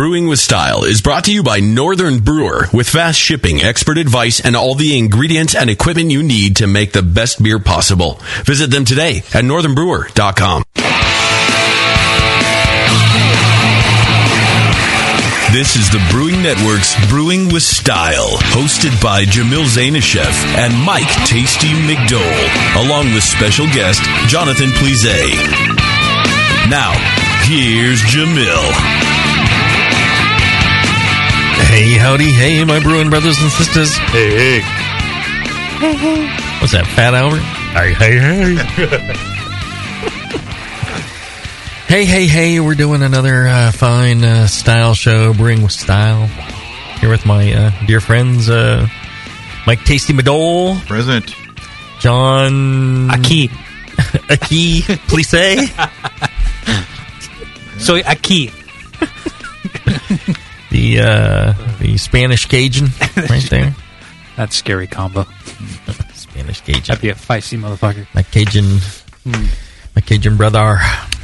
Brewing with Style is brought to you by Northern Brewer with fast shipping, expert advice, and all the ingredients and equipment you need to make the best beer possible. Visit them today at northernbrewer.com. This is the Brewing Network's Brewing with Style, hosted by Jamil Zainasheff and Mike Tasty McDole, along with special guest Jonathan Plise. Now, here's Jamil. Hey, howdy, hey, my brewing brothers and sisters. Hey, hey. Hey, hey. What's that, Fat Albert? Hey, hey, hey. hey, hey, hey, we're doing another uh, fine uh, style show, Brewing with Style. Here with my uh, dear friends, uh, Mike Tasty McDole. Present. John... Aki. Aki, please say. Soy aquí. The uh, the Spanish Cajun right there. That's scary combo. Spanish Cajun. That'd be a feisty motherfucker. My Cajun, Hmm. my Cajun brother.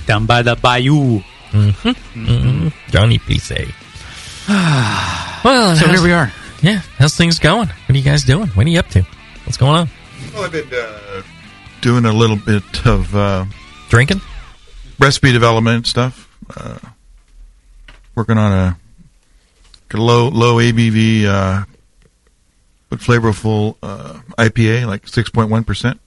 Down by the bayou. Mm-hmm. Mm-hmm. Johnny, please say. well, So here we are. Yeah, how's things going? What are you guys doing? What are you up to? What's going on? Well, I've been uh, doing a little bit of uh, Drinking? recipe development stuff. Uh, working on a, a low low ABV uh, but flavorful uh, IPA, like six point one percent.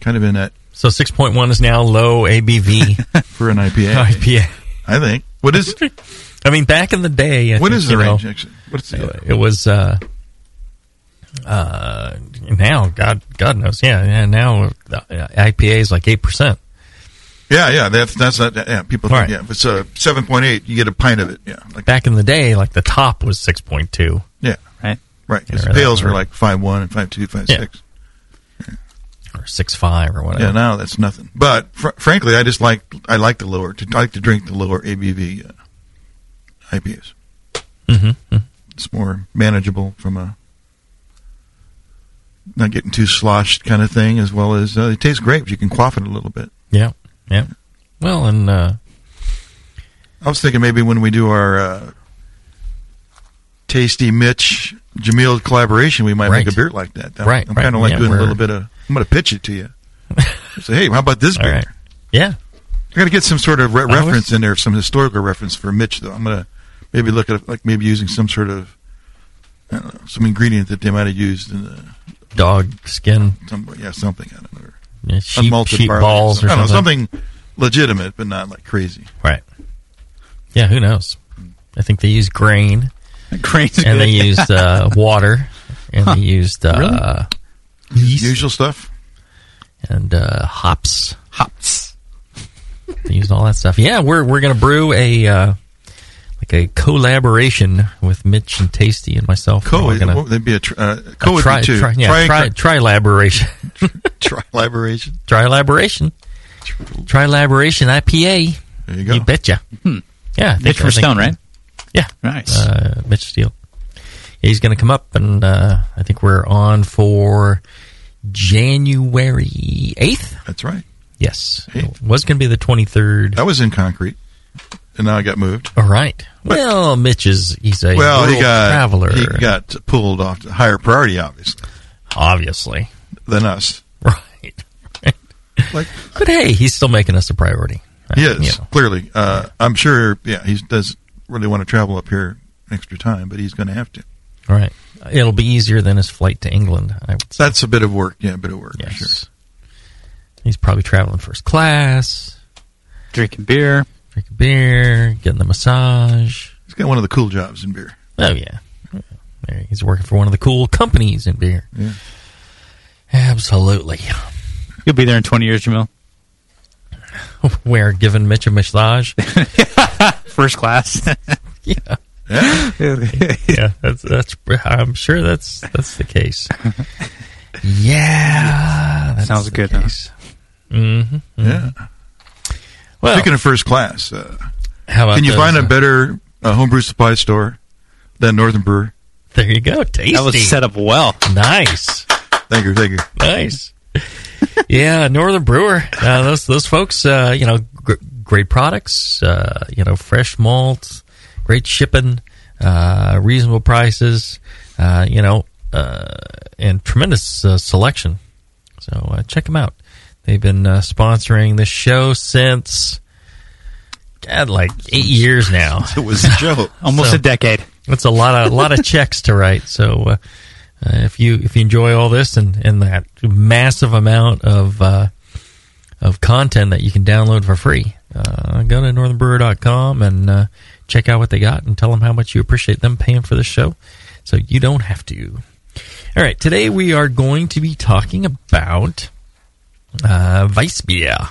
Kind of in that So 6.1 is now low ABV for an IPA. IPA. I think. What is I mean, back in the day, I what think, is the you know, range? Actually, what's the It was uh, uh, now God God knows, yeah, yeah. Now uh, IPA is like eight percent. Yeah yeah that's that's not yeah people Right. think, yeah if it's a seven point eight you get a pint of it yeah like Back in the day, like the top was six point two. yeah Right? right 'cause Yeah, the pails were like five one and five two five Yeah. six. or six five or whatever. Yeah, now that's nothing. But fr- frankly, I just like I like the lower. To, I like to drink the lower ABV uh, IPAs. Mm-hmm. It's more manageable from a not getting too sloshed kind of thing, as well as uh, it tastes great. But you can quaff it a little bit. Yeah, yeah. Well, and uh, I was thinking maybe when we do our uh, tasty Mitch Jamil collaboration, we might Right. make a beer like that. Right, I'm right. kind of like Yeah, doing a little bit of. I'm going to pitch it to you. Say, hey, how about this beer? right, yeah. I got to get some sort of re- I was- reference in there, some historical reference for Mitch. Though I'm gonna maybe look at like maybe using some sort of I don't know, some ingredient that they might have used in the Dog skin, some yeah something I don't know. Yeah, sheep, Unmalted sheep barley balls or I don't know, something. something legitimate, but not like crazy. Right. Yeah, who knows? I think they used grain Crane's and good. they used uh, water and they used uh, yeast Usual stuff. and uh, hops. hops. They used all that stuff. Yeah, we're we're gonna brew a uh, like a collaboration with Mitch and Tasty and myself. Co, We're gonna- would be a tr- uh, co a would tri, be two. tri, yeah, Tri- tri, tri-laboration. tri- collaboration. tri-laboration. Tri-laboration IPA. There you go. You betcha. Hmm. Yeah. I think- Mitch I from Stone, right? Yeah. Nice. Uh, Mitch Steele. Yeah, he's going to come up, and uh, I think we're on for January 8th. That's right. Yes. Hey. It was going to be the 23rd. That was in concrete, and now I got moved. All right. Well, Mitch is, he's a Well, he got traveler. he got pulled off to higher priority, obviously, Obviously. than us. Right. Like But hey, he's still making us a priority. He Uh, is you know. clearly. Uh, I'm sure. Yeah, he does really want to travel up here extra time, but he's going to have to. All right. It'll be easier than his flight to England, I would say. That's a bit of work. Yeah, a bit of work yes. for sure. He's probably traveling first class, Drinking beer. Drinking beer, getting the massage. He's got one of the cool jobs in beer. Oh yeah, There, he's working for one of the cool companies in beer. Yeah. Absolutely. You'll be there in 20 years, Jamil. Where giving Mitch a massage? First class. yeah, Yeah, yeah. That's that's. I'm sure that's that's the case. Yeah, that's Sounds good, huh? case. Mm-hmm. yeah. Well, Speaking of first class, uh, how about can you those, find a uh, better uh, homebrew supply store than Northern Brewer? There you go. Tasty. that was set up well. nice. Thank you, thank you. nice. yeah, Northern Brewer. Uh, those those folks, uh, you know, gr- great products. Uh, you know, fresh malt, great shipping, uh, reasonable prices, uh, you know, uh, and tremendous uh, selection. So uh, check them out. They've been uh, sponsoring the show since, God, like eight years now. It was a joke. Almost So- a decade. That's a lot of a lot of checks to write. So uh, uh, if you if you enjoy all this and, and that massive amount of uh, of content that you can download for free, uh, go to northernbrewer.com and uh, check out what they got and tell them how much you appreciate them paying for this show, so you don't have to. All right, today we are going to be talking about uh, Weissbier.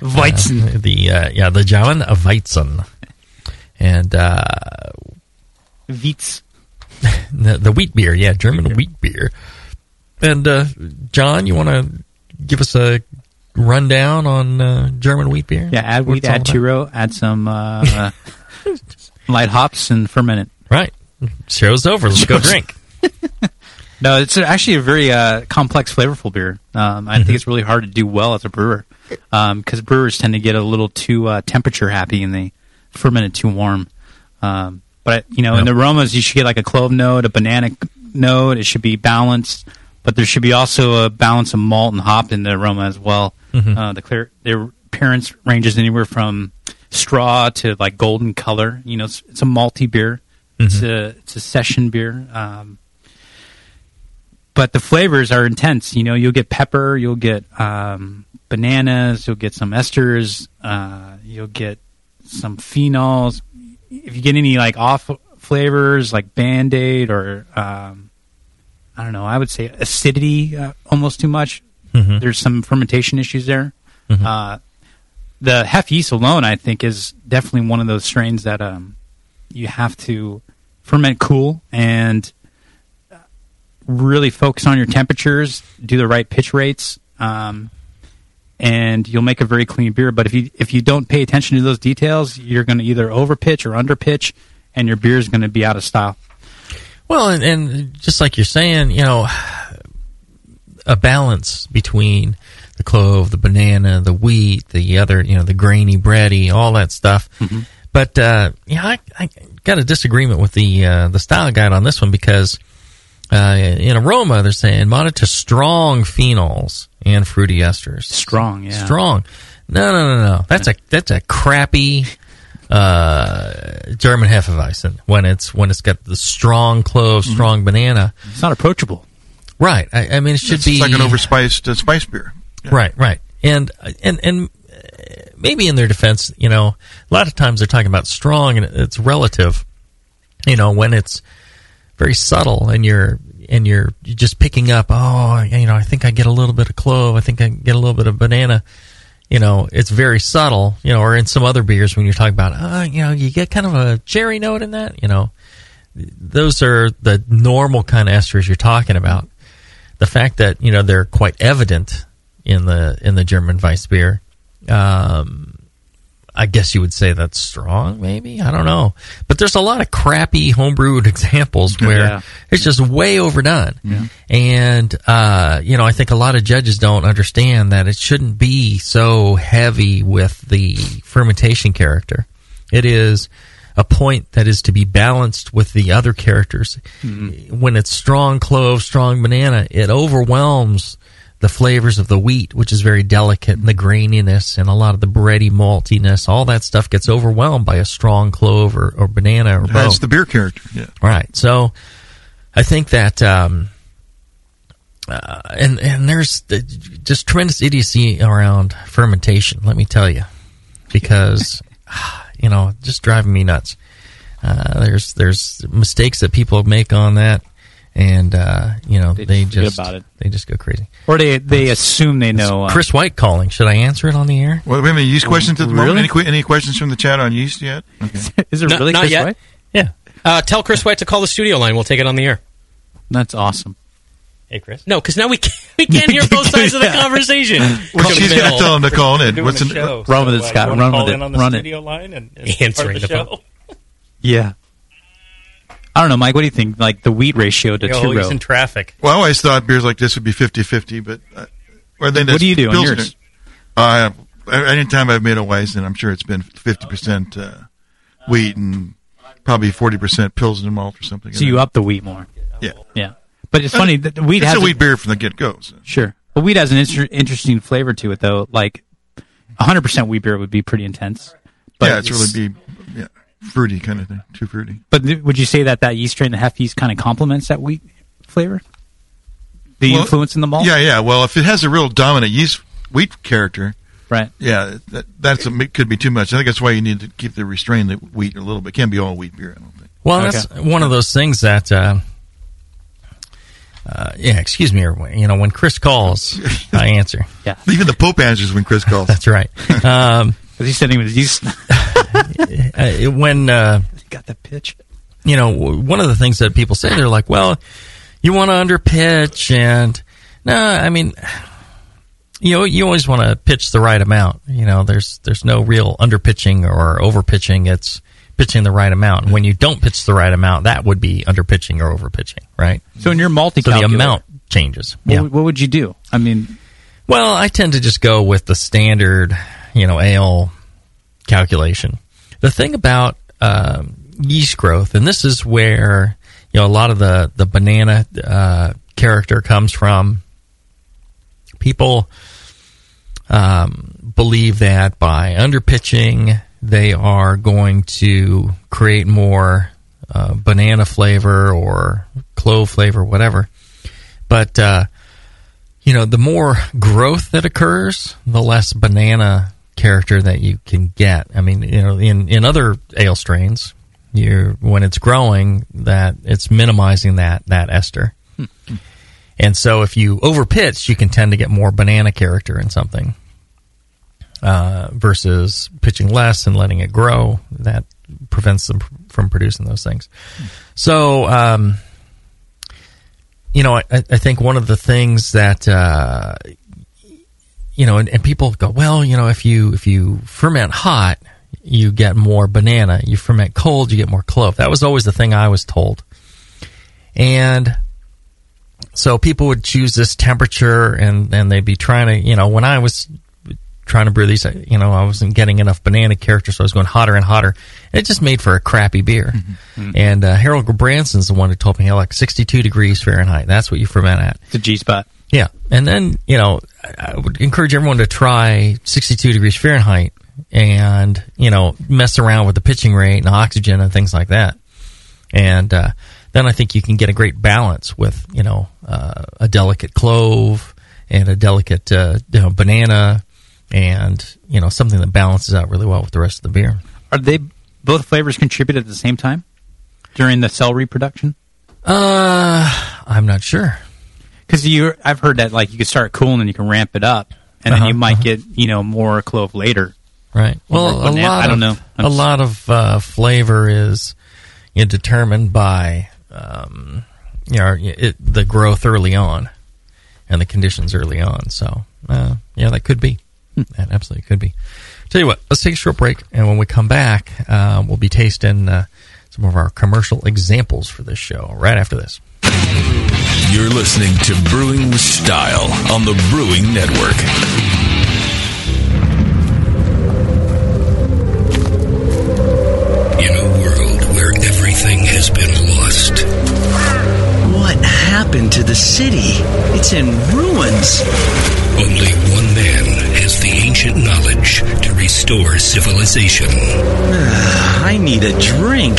Weizen. Uh, the uh, yeah the German Weizen. And uh, Wietz. the, the wheat beer, yeah, German wheat beer. And uh, John, you want to give us a rundown on uh, German wheat beer? Yeah, add wheat, add churro, add some uh, light hops, and ferment it. Right. Show's over. Let's go drink. No, it's actually a very uh, complex, flavorful beer. Um, I think it's really hard to do well as a brewer because brewers tend to get a little too uh, temperature happy and they ferment it too warm. Um, but you know, in the aromas, you should get like a clove note, a banana note. It should be balanced, but there should be also a balance of malt and hop in the aroma as well. Uh, the clear their appearance ranges anywhere from straw to like golden color. You know, it's, it's a malty beer. It's a it's a session beer. Um, but the flavors are intense. You know, you'll get pepper, you'll get um, bananas, you'll get some esters, uh, you'll get some phenols. If you get any like off flavors like Band Aid or um, I don't know, I would say acidity uh, almost too much. Mhm. There's some fermentation issues there. Uh, the Hef yeast alone, I think, is definitely one of those strains that um, you have to ferment cool and really focus on your temperatures, do the right pitch rates, um, and you'll make a very clean beer. But if you if you don't pay attention to those details, you're going to either over pitch or under pitch, and your beer is going to be out of style. Well, and, and just like you're saying, you know, a balance between the clove, the banana, the wheat, the other, you know, the grainy, bready, all that stuff. But uh, yeah, I, I got a disagreement with the uh, the style guide on this one because uh, in aroma they're saying moderate to strong phenols and fruity esters. Strong, yeah. strong. No, no, no, no. That's a that's a crappy uh, German Hefeweizen when it's when it's got the strong clove, strong banana. It's not approachable. Right. I, I mean, it should It's be like an overspiced uh, spice beer. Yeah. Right, right. And and and uh, maybe in their defense, you know, a lot of times they're talking about strong and it's relative. You know, when it's very subtle and you're and you're just picking up, oh, you know, I think I get a little bit of clove, I think I get a little bit of banana. You know, it's very subtle. You know, or in some other beers when you're talking about, uh, you know, you get kind of a cherry note in that. You know, those are the normal kind of esters you're talking about. The fact that you know they're quite evident in the in the German Weissbier, um, I guess you would say that's strong. Maybe I don't know, but there's a lot of crappy homebrewed examples where Yeah. it's just way overdone, and uh, you know I think a lot of judges don't understand that it shouldn't be so heavy with the fermentation character. It is a point that is to be balanced with the other characters. When it's strong clove, strong banana, it overwhelms the flavors of the wheat, which is very delicate, and the graininess and a lot of the bready maltiness. All that stuff gets overwhelmed by a strong clove or, or banana or both. That's the beer character. Yeah. Right. So I think that, um, uh, and and there's the- just tremendous idiocy around fermentation. Let me tell you, because you know, just driving me nuts. Uh, there's there's mistakes that people make on that, and uh, you know They they, just, just about it. they just go crazy. Or they they assume they know. Uh, Chris White calling. Should I answer it on the air? Well, we have any yeast questions at the moment? Any, any questions from the chat on yeast yet? Okay. is it No- really not Chris yet. White? Yeah. Uh, tell Chris White to call the studio line. We'll take it on the air. That's awesome. Hey, Chris. No, because now we can't, we can't hear both sides of the conversation. Well, she's going to tell him to call in. What's the the, show. Run with it, uh, Scott. Run with it. on the Run it. studio line and, and Answering of the show. phone. Yeah. I don't know, Mike. What do you think? Like the wheat ratio to two he's row. in traffic. Well, I always thought beers like this would be 50-50, but uh, or then What do you do on Pilsner. yours? Uh, anytime I've made a Weizen, I'm sure it's been 50% uh, wheat and probably forty percent Pilsner malt or something. So you up the wheat more. Yeah, Yeah. But it's funny that the wheat it's has a a- wheat beer from the get go. So. Sure. But wheat has an inter- interesting flavor to it, though. Like, 100% wheat beer would be pretty intense. But yeah, it's really be yeah fruity kind of thing, too fruity. But th- would you say that that yeast strain, the hef yeast, kind of complements that wheat flavor? The Well, influence in the malt? Yeah, yeah. Well, if it has a real dominant yeast wheat character, Right. yeah, that, that's a, it could be too much. I think that's why you need to keep the restrain the wheat a little bit. It can't be all wheat beer. I don't think. Well, Okay. that's one of those things that, uh, uh, yeah, excuse me, everyone. You know, when Chris calls, I answer. Yeah. Even the Pope answers when Chris calls. That's right. Um, Because he's sitting with his yeast. uh, when, uh, got the pitch. you know, one of the things that people say, they're like, well, you want to underpitch and no, I mean, you know, you always want to pitch the right amount. You know, there's, there's no real underpitching or overpitching. It's pitching the right amount. And when you don't pitch the right amount, that would be underpitching or overpitching, right? So in your multi So the amount changes. what, Yeah. what would you do? I mean, Well, I tend to just go with the standard, you know, ale calculation. The thing about um, yeast growth, and this is where you know a lot of the the banana uh, character comes from. People um, believe that by underpitching, they are going to create more uh, banana flavor or clove flavor, whatever. But uh, you know, the more growth that occurs, the less banana character that you can get. I mean, you know, in, in other ale strains, you when it's growing, that it's minimizing that that ester. and so, if you overpitch, you can tend to get more banana character in something uh, versus pitching less and letting it grow. That prevents them from producing those things. So. Um, you know, I, I think one of the things that uh, you know, and, and people go, well, you know, if you if you ferment hot, you get more banana. You ferment cold, you get more clove. That was always the thing I was told, and so people would choose this temperature, and and they'd be trying to, you know, when I was trying to brew these, you know, I wasn't getting enough banana character, so I was going hotter and hotter. It just made for a crappy beer. And uh, Harold Branson's the one who told me, hey, like 62 degrees Fahrenheit. That's what you ferment at. the G spot. Yeah. And then, you know, I would encourage everyone to try 62 degrees Fahrenheit and, you know, mess around with the pitching rate and oxygen and things like that. And uh, then I think you can get a great balance with, you know, uh, a delicate clove and a delicate, uh, you know, banana and, you know, something that balances out really well with the rest of the beer. Are they both flavors contribute at the same time during the cell reproduction? Uh, I'm not sure. Because you, I've heard that like you can start cool and then you can ramp it up, and then Uh-huh, you might get you know more clove later. Right. Well, a banana- lot. I don't of, know. I'm A s- lot of uh, flavor is you know, determined by um, you know it, the growth early on and the conditions early on. So uh, yeah, that could be. Hmm. That absolutely could be. Tell you what, let's take a short break, and when we come back, uh, we'll be tasting uh, some of our commercial examples for this show right after this. You're listening to Brewing with Style on the Brewing Network. In a world where everything has been lost, What happened to the city? It's in ruins. only one man has the ancient knowledge to restore civilization. I need a drink.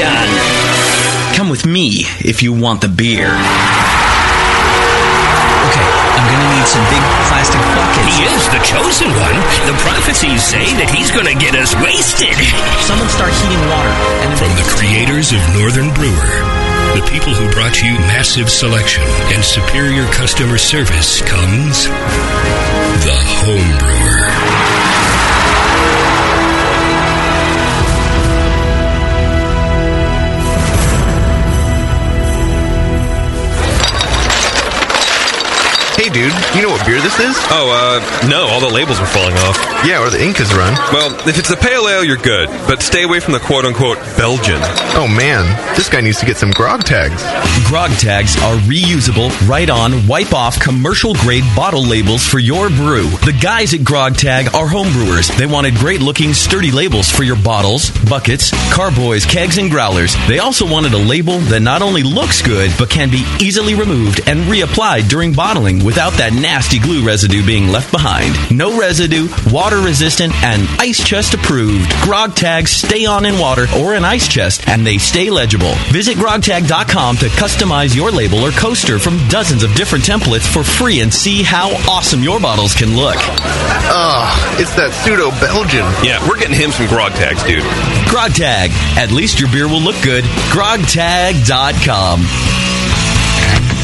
It can't be done. Come with me if you want the beer. Okay, I'm gonna need some big plastic buckets. He is the chosen one. The prophecies say that he's to get us wasted. Someone start heating water. And From the creators of Northern Brewer, the people who brought you massive selection and superior customer service comes the home brewer. Hey, dude, you know what beer this is? Oh, uh, no, all the labels are falling off. Yeah, or the ink is run. Well, if it's the pale ale, you're good, but stay away from the quote unquote Belgian. Oh man, this guy needs to get some grog tags. Grog tags are reusable, write on, wipe off commercial grade bottle labels for your brew. The guys at Grog Tag are homebrewers. They wanted great looking, sturdy labels for your bottles, buckets, carboys, kegs, and growlers. They also wanted a label that not only looks good, but can be easily removed and reapplied during bottling without that nasty glue residue being left behind. No residue, water resistant, and ice chest approved. Grog tags stay on in water or an ice chest, and they stay legible. Visit grogtag.com to customize your label or coaster from dozens of different templates for free and see how awesome your bottles can look. Ugh, it's that pseudo Belgian. Yeah, we're getting him some grog tags, dude. Grog Tag. At least your beer will look good. Grogtag.com.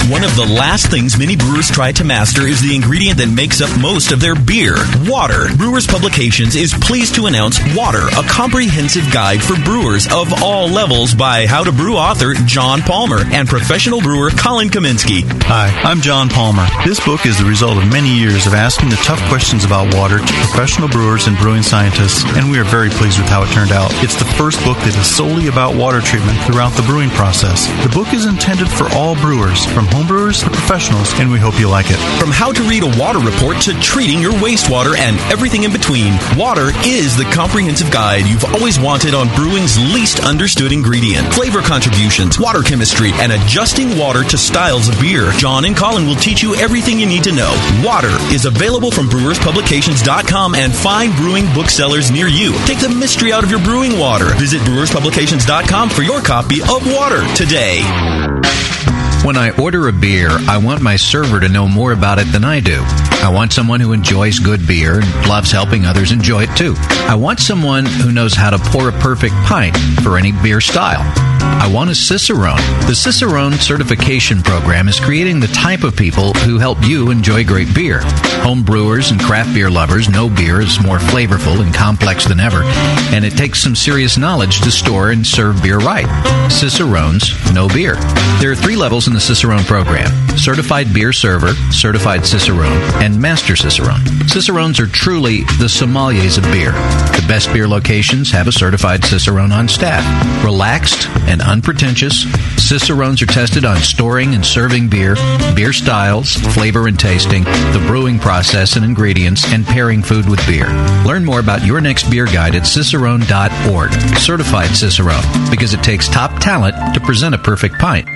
One of the last things many brewers try to master is the ingredient that makes up most of their beer water. Brewers Publications is pleased to announce Water, a comprehensive guide for brewers of all levels by How to Brew author John Palmer and professional brewer Colin Kaminski. Hi, I'm John Palmer. This book is the result of many years of asking the tough questions about water to professional brewers and brewing scientists, and we are very pleased with how it turned out. It's the first book that is solely about water treatment throughout the brewing process. The book is intended for all brewers, from homebrewers to professionals, and we hope you like it. From how to read a water report to treating your wastewater and everything in between, Water is the comprehensive guide you've always wanted on brewing's least understood ingredient. Flavor contributions, water chemistry, and adjusting water to styles of beer. John and Colin will teach you everything you need to know. Water is available from brewerspublications.com and fine brewing booksellers near you. Take the mystery out of your brewing water. Visit brewerspublications.com for your copy of Water today. When I order a beer, I want my server to know more about it than I do. I want someone who enjoys good beer and loves helping others enjoy it too. I want someone who knows how to pour a perfect pint for any beer style. I want a Cicerone. The Cicerone certification program is creating the type of people who help you enjoy great beer. Home brewers and craft beer lovers know beer is more flavorful and complex than ever, and it takes some serious knowledge to store and serve beer right. Cicerones know beer. There are three levels in the Cicerone program Certified Beer Server, Certified Cicerone, and Master Cicerone. Cicerones are truly the sommeliers of beer. The best beer locations have a certified Cicerone on staff. Relaxed and unpretentious, Cicerones are tested on storing and serving beer, beer styles, flavor and tasting, the brewing process and ingredients, and pairing food with beer. Learn more about your next beer guide at cicerone.org. Certified Cicerone, because it takes top talent to present a perfect pint.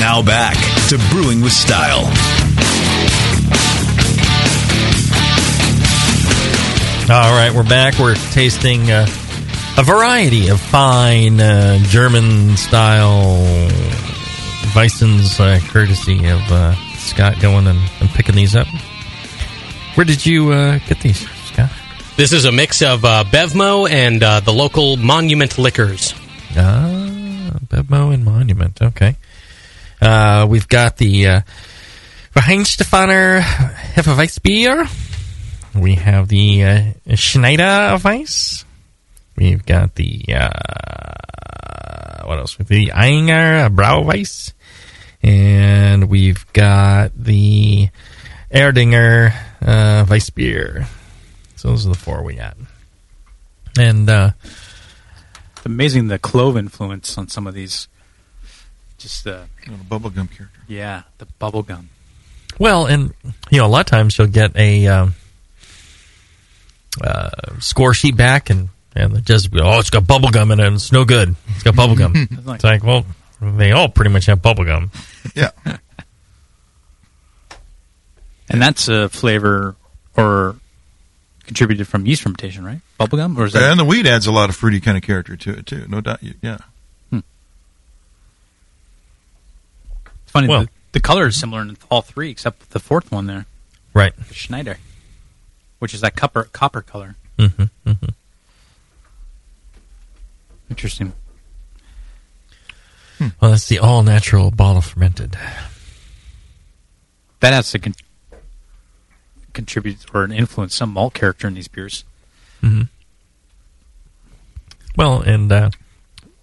Now back to Brewing with Style. All right, we're back. We're tasting uh, a variety of fine uh, German style Weizens, uh, courtesy of uh, Scott going and, and, picking these up. Where did you uh, get these, Scott? This is a mix of uh, Bevmo and uh, the local Monument liquors. Ah, Bevmo and Monument. Okay. Uh, we've got the uh, Weihenstephaner Hefeweißbier. We have the uh, Schneider Weiss. We've got the uh, what else? The Ayinger Brauweiss, and we've got the Erdinger uh, Weissbier. So those are the four we got. And uh, It's amazing the clove influence on some of these. Just the bubblegum character. Yeah, the bubblegum. Well, and you know, a lot of times you'll get a um, uh, score sheet back, and and just oh, it's got bubble gum in it. and It's no good. It's got bubble gum. it's like, well, they all pretty much have bubble gum. Yeah. And that's a flavor or contributed from yeast fermentation, right? Bubblegum? Or is that and the wheat adds a lot of fruity kind of character to it too. No doubt. Yeah. Funny. Well- the, the color is similar in all three, except the fourth one there, Right. the Schneider, which is that copper copper color. Mm-hmm, mm-hmm. Interesting. Well, that's the all natural bottle fermented. That has to con- contribute or influence some malt character in these beers. Mm-hmm. Well, and uh,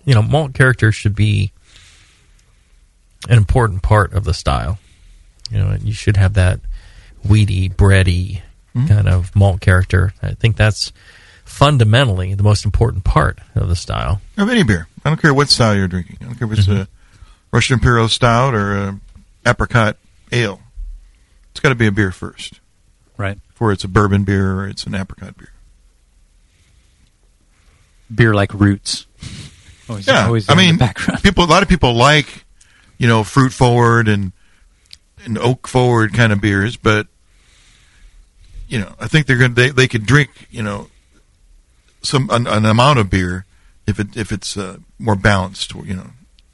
you know, malt character should be an important part of the style. You know, you should have that weedy, bready Mhm. kind of malt character. I think that's fundamentally the most important part of the style. Of any beer. I don't care what style you're drinking. I don't care if it's a Russian Imperial Stout or a apricot ale. It's got to be a beer first. Right. Before it's a bourbon beer or it's an apricot beer. Beer like roots. Always, yeah, always I mean, background. people. A lot of people like, you know, fruit forward and and oak forward kind of beers, but you know, I think they're going to they they could drink, you know, some an, an amount of beer if it if it's uh, more balanced, you know,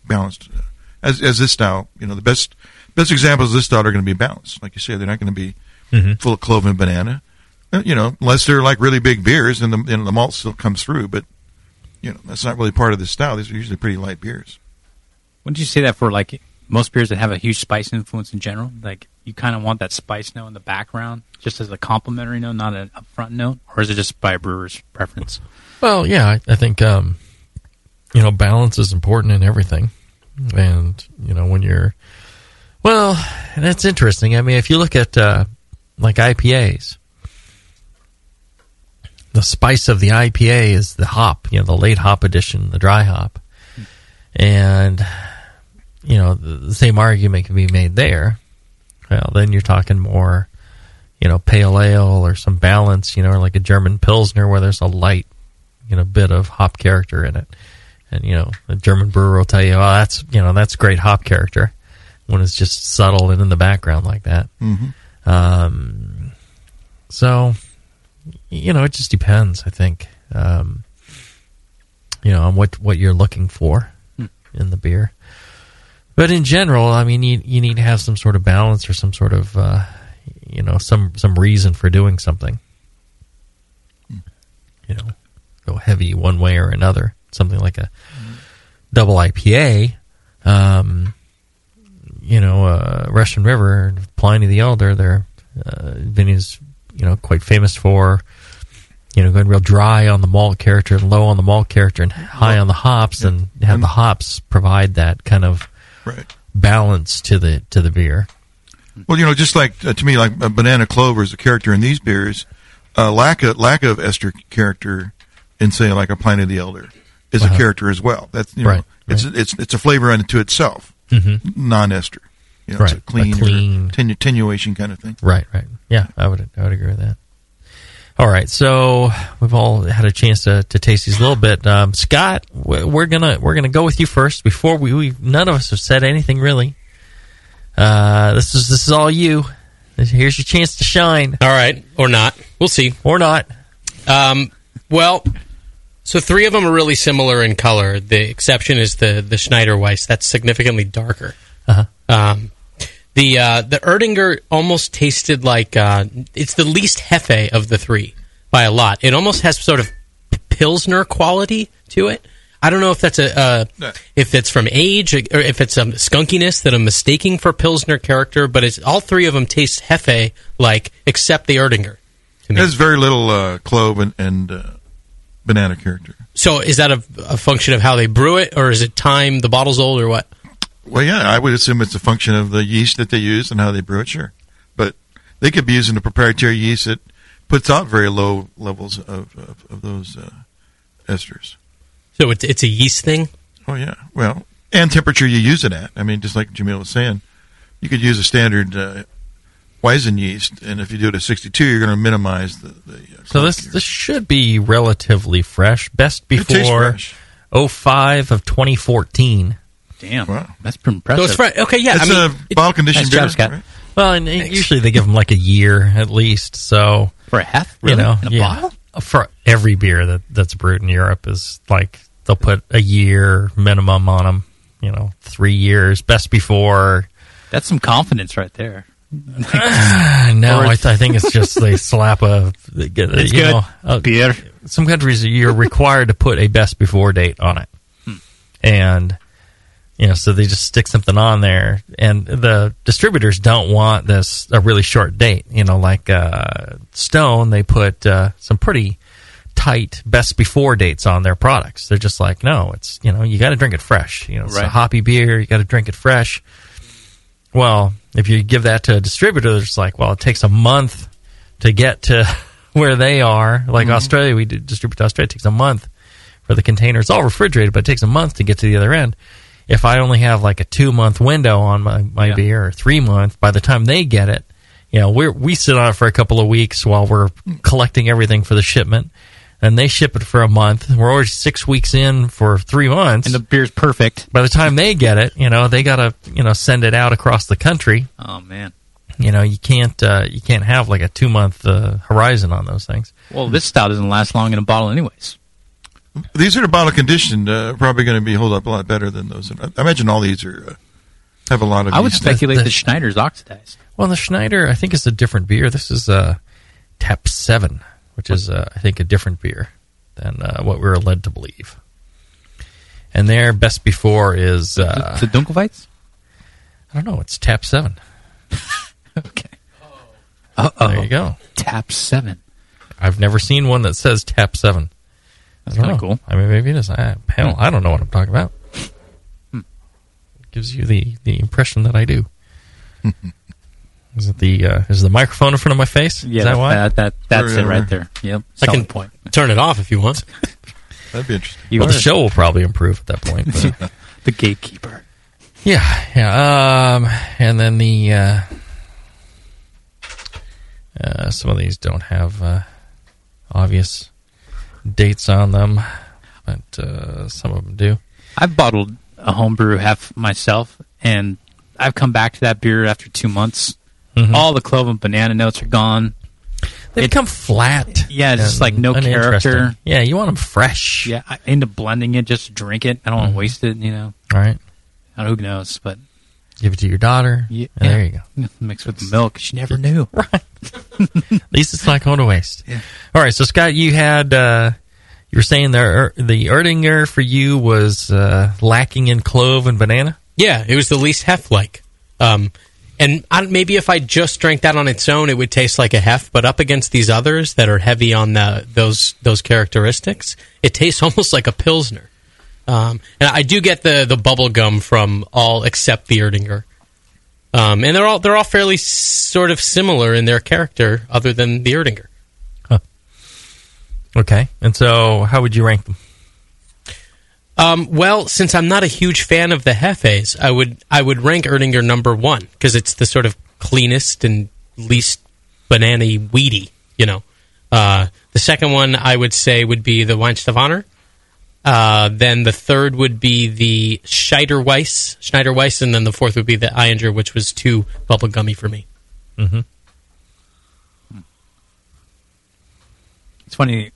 balanced uh, as as this style. You know, the best best examples of this style are going to be balanced. Like you say, they're not going to be Mhm. full of clove and banana. Uh, You know, unless they're like really big beers and the and the malt still comes through, but you know that's not really part of the style. These are usually pretty light beers. Wouldn't you say that for like most beers that have a huge spice influence in general? Like you kind of want that spice note in the background, just as a complementary note, not an upfront note, or is it just by a brewer's preference? Well, yeah, I, I think um, you know balance is important in everything, and you know when you're well, that's interesting. I mean, if you look at uh, like IPAs, the spice of the IPA is the hop, you know, the late hop addition, the dry hop, and you know the, the same argument can be made there. Well, then you're talking more, you know, pale ale or some balance, you know, or like a German pilsner where there's a light, you know, bit of hop character in it. And you know, a German brewer will tell you, "Oh, that's you know, that's great hop character." When it's just subtle and in the background like that. Mhm. Um, so, you know, it just depends. I think, um, you know, on what what you're looking for in the beer. But in general, I mean, you you need to have some sort of balance or some sort of, uh, you know, some some reason for doing something. You know, go heavy one way or another. Something like a double IPA. Um, you know, uh, Russian River, Pliny the Elder, their uh, vineyards, you know, quite famous for, you know, going real dry on the malt character and low on the malt character and high on the hops, and have the hops provide that kind of Right. balance to the to the beer. Well, you know, just like uh, to me, like uh, banana clover is a character in these beers. Uh, lack of lack of ester character in say like a Pliny the Elder is Uh-huh. a character as well. That's you know, Right, it's it's it's a flavor unto itself, Mhm. non-ester. You know, it's a Right, a clean, clean- attenuation attenuation kind of thing. Right, right. Yeah, I would I would agree with that. All right, so we've all had a chance to, to taste these a little bit. Um, Scott, we- we're gonna we're gonna go with you first. Before we, we none of us have said anything really. Uh, this is this is all you. Here's your chance to shine. All right, or not. We'll see. Or not. Um, well, so three of them are really similar in color. The exception is the the Schneider Weiss. That's significantly darker. Uh-huh. Um, the uh, the Erdinger almost tasted like uh, it's the least hefe of the three by a lot. It almost has sort of pilsner quality to it. I don't know if that's a uh, if it's from age or if it's a skunkiness that I'm mistaking for pilsner character, but it's all three of them taste hefe like, except the Erdinger. There's very little uh, clove and, and uh, banana character. So is that a, a function of how they brew it, or is it time the bottle's old, or what? Well, yeah, I would assume it's a function of the yeast that they use and how they brew it. Sure, but they could be using a proprietary yeast that puts out very low levels of of, of those uh, esters. So it's it's a yeast thing. Oh yeah, well, and temperature you use it at. I mean, just like Jamil was saying, you could use a standard uh, Weizen yeast, and if you do it at 62, you're going to minimize the. the uh, So this this should be relatively fresh. Best before fresh. 05 of 2014. Damn, Wow. that's pretty impressive. So it's fresh. Okay, yeah. it's I mean, a bottle conditioned Nice beer. right? Well, and usually they give them like a year at least. So for a half, really? you know, in a yeah, bottle. for every beer that that's brewed in Europe is like they'll put a year minimum on them. You know, three years. Best before. That's some confidence right there. no, I, th- I think it's just they slap a. They get, It's you good. know, a- Beer. some countries you're required to put a best before date on it, hmm. and you know, so they just stick something on there, and the distributors don't want this a really short date. You know, like uh, Stone, they put uh, some pretty tight best before dates on their products. They're just like, no, it's you know, you got to drink it fresh. You know, it's a hoppy beer, you got to drink it fresh. Well, if you give that to a distributor, it's like, well, it takes a month to get to where they are. Like Australia, we distribute to Australia. It takes a month for the container. It's all refrigerated, but it takes a month to get to the other end. If I only have like a two month window on my, my Yeah. beer or three month, by the time they get it, you know, we we sit on it for a couple of weeks while we're collecting everything for the shipment. And they ship it for a month. We're already six weeks in for three months. And the beer's perfect. by the time they get it, you know, they gotta, you know, send it out across the country Oh man. you know you can't uh, you can't have like a two month uh, horizon on those things Well, this style doesn't last long in a bottle, anyways. These are bottle conditioned. Uh, probably going to be hold up a lot better than those. I I imagine all these are uh, have a lot of. I would speculate the- that Schneider's oxidized. well the schneider i think is a different beer this is uh, tap 7 which is uh, i think a different beer than uh, what we were led to believe and their best before is uh, the Dunkelweiz? i don't know it's tap 7 Okay. Uh oh. there you go Tap seven. i've never seen one that says tap 7 That's I don't kind of know. cool. I mean, maybe it is. I, hell, I don't know what I'm talking about. Hmm. Gives you the, the impression that I do. is it the uh, is the microphone in front of my face? Yeah, is that why? That, that, that's Or, it right there. Yep. I can point. turn it off if you want. That'd be interesting. You well, are the show will probably improve at that point. but- the gatekeeper. yeah, yeah. Um, and then the uh, uh, some of these don't have uh, obvious dates on them, but uh, some of them do. I've bottled a homebrew half myself, and I've come back to that beer after two months. Mhm. All the clove and banana notes are gone. They It- become flat. Yeah, it's just like no character. Yeah, you want them fresh. Yeah, I end up blending it just to drink it. I don't want to waste it. You know, All right. I don't, who knows? But Give it to your daughter. yeah, There you go. Mixed with the milk, she never knew. Right. At least it's not going to waste. Yeah. All right. So Scott, you had uh, you were saying the the Erdinger for you was uh, lacking in clove and banana. Yeah, it was the least hef like. Um, and I, maybe if I just drank that on its own, it would taste like a hef. But up against these others that are heavy on the, those those characteristics, it tastes almost like a pilsner. Um, and I do get the the bubble gum from all except the Erdinger. Um, and they're all they're all fairly s- sort of similar in their character, other than the Erdinger. Okay. And so, how would you rank them? Um, well, since I'm not a huge fan of the Hefes, I would I would rank Erdinger number one because it's the sort of cleanest and least banana weedy. You know, uh, the second one I would say would be the Weihenstephaner. Uh, then the third would be the Schneider Weiss, Schneider Weiss, and then the fourth would be the Ayinger, which was too bubblegummy for me. Mm-hmm. It's funny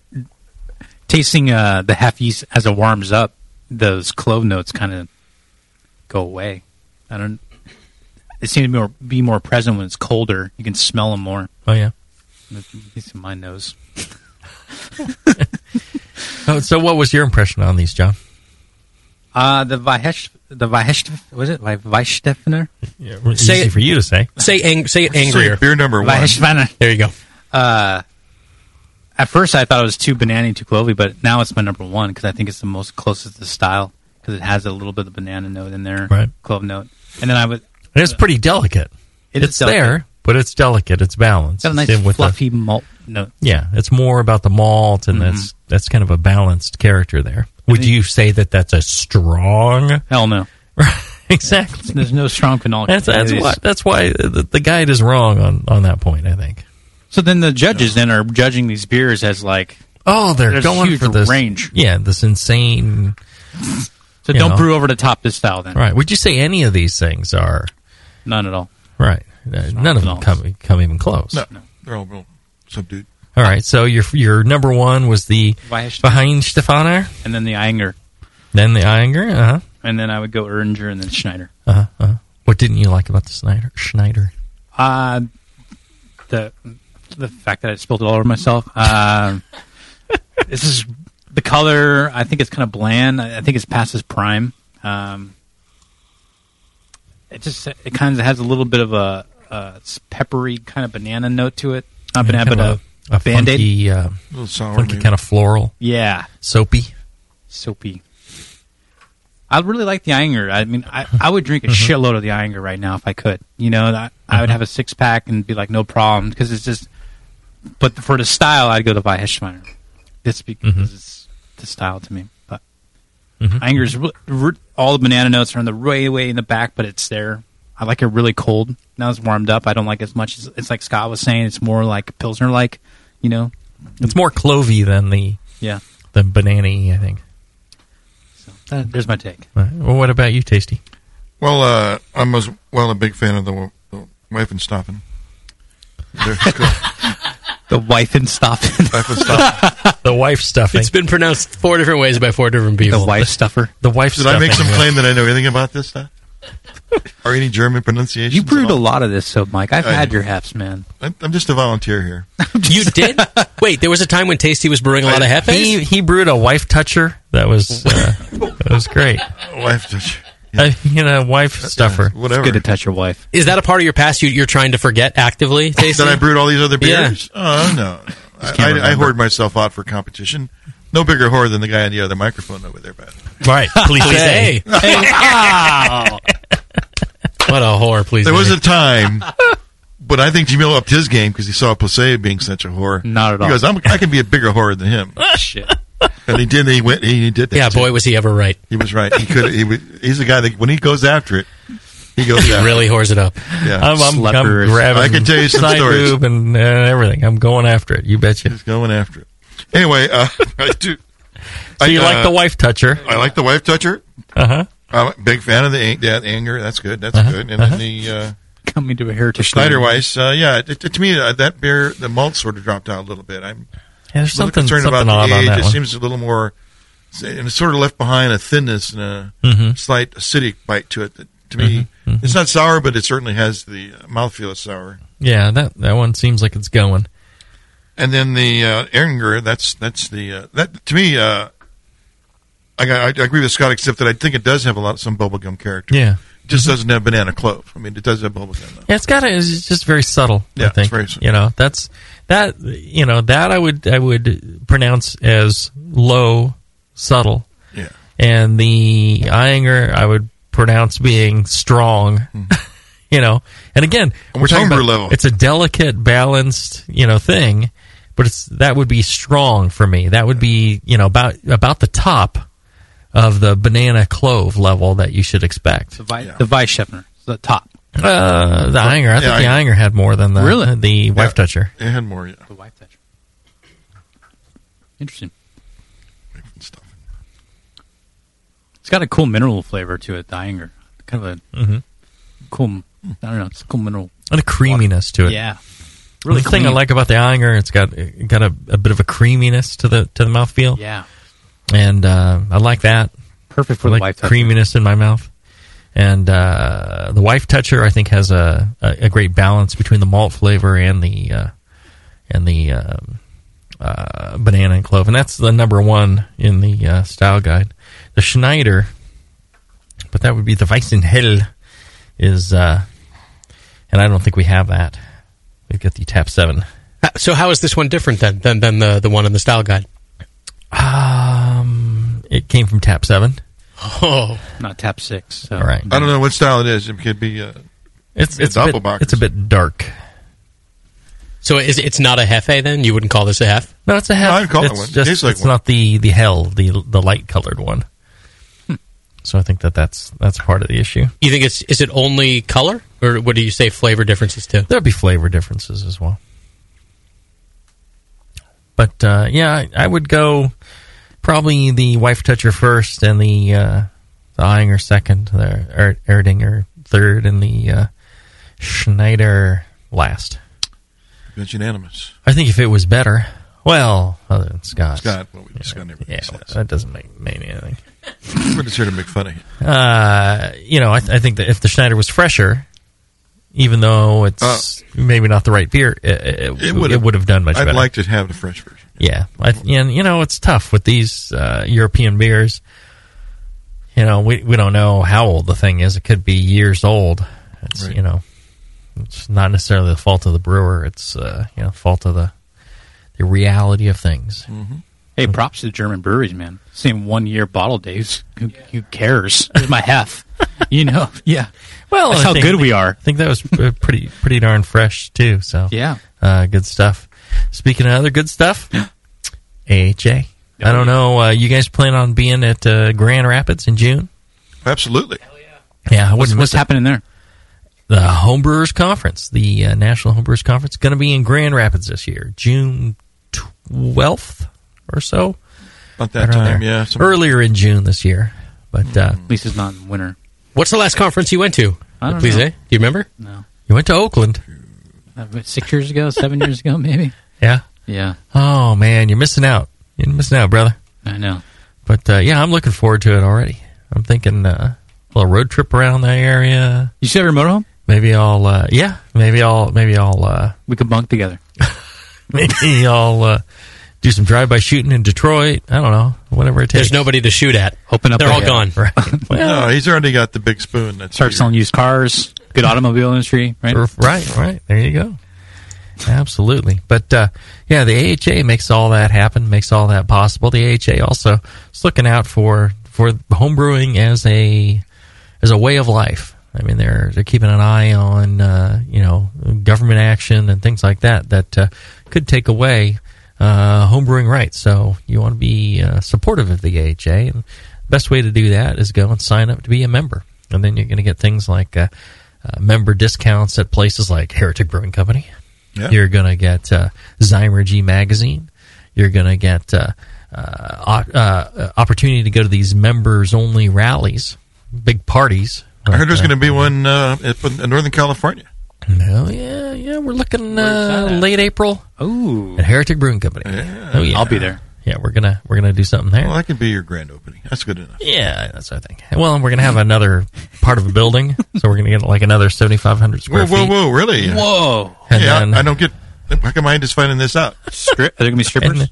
tasting uh, the half yeast as it warms up. Those clove notes kind of go away. I don't. They seem to be more, be more present when it's colder. You can smell them more. Oh yeah. At least in my nose. Oh, so, what was your impression on these, John? Uh, the Weihesh, the Weihesh, was it Weichsteffener? Yeah, Say easy it- for you to say. Say ang- say it angrier. Beer number one. Weichsteffener. There you go. Uh, at first I thought it was too banana, too clovey, but now it's my number one because I think it's the most closest to style because it has a little bit of banana note in there, Right. Clove note, and then I would. And it's pretty delicate. It is it's delicate. there, but it's delicate. It's balanced. Got a nice with the- fluffy malt note. yeah, it's more about the malt, and mm-hmm. that's that's kind of a balanced character there. Would the- you say that that's a strong? Hell no. exactly. There's no strong phenolic. That's that's why that's why the, the guide is wrong on on that point. I think. So then the judges then are judging these beers as like, Oh, they're going for this range. Yeah, this insane. so don't know. brew over the top this style then. Right? Would you say any of these things are None at all. right? Uh, none of them come come even close. No, no, they're all real subdued. All right. So your your number one was the behind Weihenstephaner, And then the Ayinger. then the Ayinger. Uh huh. And then I would go Erdinger and then Schneider. Uh huh. Uh-huh. What didn't you like about the Snyder Schneider? Uh, the the fact that I spilled it all over myself. Uh, this is the color. I think it's kind of bland. I I think it's past its prime. Um, it just it kind of has a little bit of a, a peppery kind of banana note to it. Not banana, Kind but of a, a band aid. funky, uh, sour, funky maybe. kind of floral, Yeah, soapy. soapy. I really like the Ayinger. I mean, I, I would drink a shitload of the Ayinger right now if I could. You know, I, I would have a six pack and be like, no problem, because it's just. But for the style, I'd go to Weihenstephaner. Just because it's the style to me. But Mhm. Ayinger's re- re- all the banana notes are in the way way in the back, but it's there. I like it really cold. Now it's warmed up. I don't like it as much. As, it's like Scott was saying. It's more like pilsner like. You know. It's more clovey than the Yeah. the banana. I think. That, there's my take. All right. Well, what about you, Tasty? Well, uh, I'm as well a big fan of the, the wife and stopping. The wife and stuffing. wife and stopping. The wife stuffing. It's been pronounced four different ways by four different people. The wife stuffer. the wife Did I make some claim that I know anything about this stuff? or any German pronunciation? You brewed a lot of this, so Mike. I've I had your hefts, man. I'm I'm just a volunteer here. You did? Wait, there was a time when Tasty was brewing a lot of He hefes? he brewed a wife toucher. That was uh, that was great. Wife touch. Uh, you know, wife stuffer. Whatever. Good to touch your wife. Is that a part of your past you, you're trying to forget actively, Tasty? That I brewed all these other Yeah. beers? Oh, no. I, can't I, I hoard myself out for competition. No bigger whore than the guy on the other microphone over there, but Right. Please Cliche. say. What a whore, please. there was a time, but I think Jamil upped his game because he saw Plise being such a whore. Not at all. He goes, I'm, I can be a bigger whore than him. Shit. And he did. He went. He did that. Yeah, too. boy, was he ever right. He was right. He could. He was, he's the guy that when he goes after it, he goes after Really whores it up. Yeah. I'm, I'm, I'm grabbing I can tell you some side stories. boob and uh, everything. I'm going after it. You betcha. He's going after it. Anyway, uh, I do. So you I, like uh, the wife toucher? I like the wife toucher. Uh huh. I'm a big fan of the ang- that anger. That's good. That's Uh-huh, good. And uh-huh. then the uh, Coming to a heritage. Schneider Weiss. Uh, yeah, it, it- to me uh, that beer, the malt sort of dropped out a little bit. I'm Yeah, there's a little something concerned something about odd the on age. that It one. seems a little more, and it's sort of left behind a thinness and a Mhm. slight acidic bite to it. That, to me, Mm-hmm, it's not sour, but it certainly has the uh, mouthfeel of sour. Yeah, that that one seems like it's going. And then the uh, Erdinger, that's that's the uh, that to me. Uh, I, I, I agree with Scott, except that I think it does have a lot some bubblegum character. Yeah. It just doesn't have banana clove. I mean, it does have bubblegum. Though. Yeah, it's got a, it's just very subtle. Yeah, I it's think very subtle. you know that's that you know that I would I would pronounce as low, subtle, Yeah. and the Ayinger I would pronounce being strong. you know, and again, we're Almost talking about level. it's a delicate, balanced you know thing, but it's that would be strong for me. That would be you know about about the top of the banana clove level that you should expect. The, Vi- the Weichschaffner, the top. Uh, the Ayinger, I Yeah, think the I- Ayinger had more than the Really? the wife Yeah. toucher. It had more. Yeah. The wife toucher. Interesting. It's got a cool mineral flavor to it, the Ayinger. Kind of a Mhm. cool, I don't know, it's a cool mineral. and a creaminess to it. Yeah. Really the thing I like about the Ayinger, it's got it got a, a bit of a creaminess to the to the mouthfeel, Yeah. and uh, I like that. Perfect for I the like wife toucher. creaminess in my mouth. And uh, the wife toucher, I think, has a, a, a great balance between the malt flavor and the uh, and the um, uh, banana and clove, and that's the number one in the uh, style guide. The Schneider, but that would be the Weizenhell, is, uh, and I don't think we have that. We've got the Tap Seven Uh, So how is this one different then than, than the, the one in the style guide? Um, it came from Tap Seven. Oh, not Tap Six. So. All right. I don't know what style it is. It could be. Uh, It's a it's a bit, it's a bit dark. So is it's not a Hefe then? You wouldn't call this a Hef? No, it's a hef. No, I'd call it it's one. Just, Tastes like it's one. not the the hell the the light colored one. So I think that that's that's part of the issue. You think it's is it only color, or what do you say flavor differences too? There'll be flavor differences as well. But uh, yeah, I, I would go probably the wife toucher first, and the uh, the Ayinger second, the er, Erdinger third, and the uh, Schneider last. It's unanimous. I think if it was better, well, other than Scott, Scott, well, we Scott never yeah, that doesn't make mean anything. We're just here to make fun of you. Uh, you know, I, th- I think that if the Schneider was fresher, even though it's maybe not the right beer, it, it, it would have done much better. I'd better. like to have the fresh version. Yeah, I, and you know it's tough with these uh, European beers. You know, we we don't know how old the thing is. It could be years old. It's Right. you know, it's not necessarily the fault of the brewer. It's uh, you know, fault of the the reality of things. Hey, props to the German breweries, man. Same one year bottle days. Who, who cares? It's my hef. you know, yeah. Well, that's I how think- good we are. I think that was uh, pretty pretty darn fresh too. So Yeah. uh, good stuff. Speaking of other good stuff, AHA. I don't know. Uh, you guys plan on being at uh, Grand Rapids in June? Absolutely. Yeah, I What's, what's happening there? The Homebrewers Conference, the uh, National Homebrewers Conference, going to be in Grand Rapids this year, June twelfth or so. About that time, there. yeah. Some- Earlier in June this year, but uh, At least it's not in winter. What's the last conference you went to? I don't Please, know. eh? Do you remember? No. you went to Oakland. Uh, Six years ago, seven years ago, maybe. Yeah. Yeah, Oh man, you're missing out. You're missing out, brother. I know. But uh, yeah, I'm looking forward to it already. I'm thinking uh, a little road trip around that area. You still have your motorhome? Maybe I'll uh, yeah, maybe I'll maybe I'll uh, We could bunk together. maybe I'll uh, do some drive by shooting in Detroit. I don't know, whatever it takes. There's nobody to shoot at. Open up. They're a- all gone. Right. no, he's already got the big spoon. That's Start selling used cars. Good automobile industry, right? Right, right. There you go. Absolutely. But uh, yeah, the AHA makes all that happen, makes all that possible. The AHA also is looking out for for homebrewing as a as a way of life. I mean, they're they're keeping an eye on uh, you know government action and things like that that uh, could take away uh, homebrewing rights. So you want to be uh, supportive of the AHA, and the best way to do that is go and sign up to be a member, and then you're going to get things like uh, uh, member discounts at places like Heretic Brewing Company. Yeah. You're going to get uh, Zymurgy magazine. You're going to get uh, uh, uh, opportunity to go to these members only rallies, big parties. I heard there's going to be one uh, in Northern California. Oh yeah, yeah. We're looking uh, late April Ooh, at Heretic Brewing Company. Yeah. Oh yeah, I'll be there. Yeah, we're gonna we're gonna do something there. Well, that could be your grand opening. That's good enough. yeah, that's what I think. Well, we're gonna have another part of a building, so we're gonna get like another seventy five hundred square Whoa, whoa, feet. whoa! Really? Whoa. And Hey, I- then- I, don't get. How come I just finding this out? Strip? Are there gonna be strippers? And-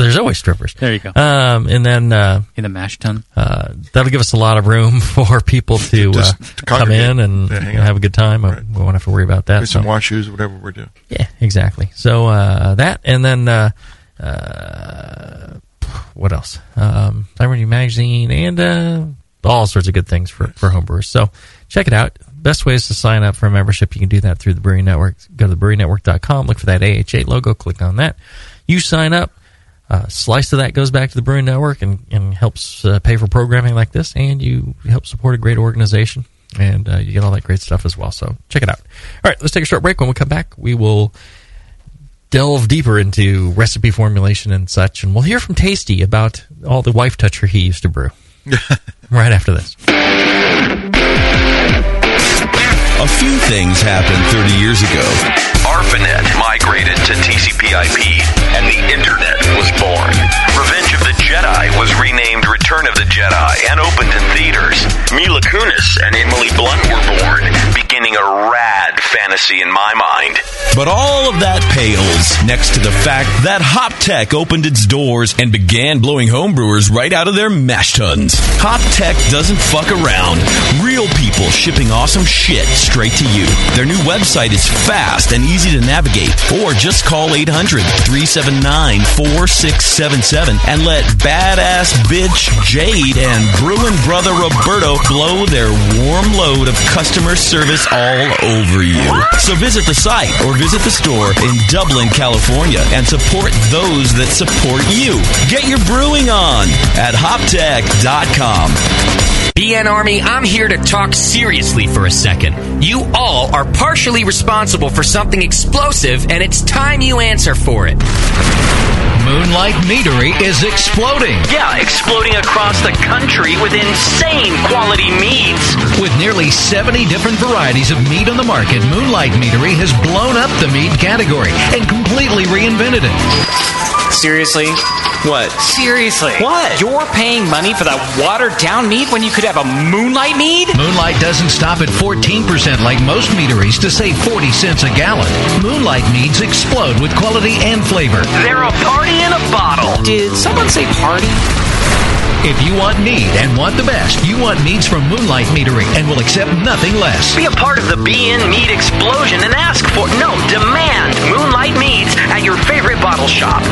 there's always strippers. There you go. Um, and then uh, In the mash tun. uh, that'll give us a lot of room for people to, uh, Just to come in and Yeah, and have a good time. Right. We won't have to worry about that. Get some wash shoes, whatever we're doing. Yeah, exactly. So uh, that, and then uh, uh, what else? Um, Liberty Magazine, and uh, all sorts of good things for for homebrewers. So check it out. Best ways to sign up for a membership. You can do that through the Brewery Network. Go to thebrewingnetwork.com, look for that AHA logo, click on that. You sign up. Uh, slice of that goes back to the Brewing Network and, and helps uh, pay for programming like this, and you help support a great organization, and uh, you get all that great stuff as well. So check it out. All right, let's take a short break. When we come back, we will delve deeper into recipe formulation and such, and we'll hear from Tasty about all the wife toucher he used to brew. right after this. A few things happened 30 years ago. ARPANET migrated to TCP/IP, and the Internet was born. Revenge of Jedi was renamed Return of the Jedi and opened in theaters. Mila Kunis and Emily Blunt were born, beginning a rad fantasy in my mind. But all of that pales next to the fact that Hoptech opened its doors and began blowing homebrewers right out of their mash tuns. Hoptech doesn't fuck around. Real people shipping awesome shit straight to you. Their new website is fast and easy to navigate. Or just call 800 379 4677 and let badass bitch Jade and Bruin brother Roberto blow their warm load of customer service all over you. So visit the site or visit the store in Dublin, California and support those that support you. Get your brewing on at hoptech.com. BN Army, I'm here to talk seriously for a second. You all are partially responsible for something explosive, and it's time you answer for it. Moonlight Meadery is exploding. Yeah, exploding across the country with insane quality meats. With nearly 70 different varieties of meat on the market, Moonlight Meadery has blown up the meat category and completely reinvented it. Seriously? What? Seriously? What? You're paying money for that watered down mead when you could have a moonlight mead? Moonlight doesn't stop at 14% like most meaderies to save 40 cents a gallon. Moonlight meads explode with quality and flavor. They're a party in a bottle. Did someone say party? If you want mead and want the best, you want meads from Moonlight Meadery and will accept nothing less. Be a part of the BN Mead explosion and ask for, no, demand Moonlight Meads at your favorite bottle shop.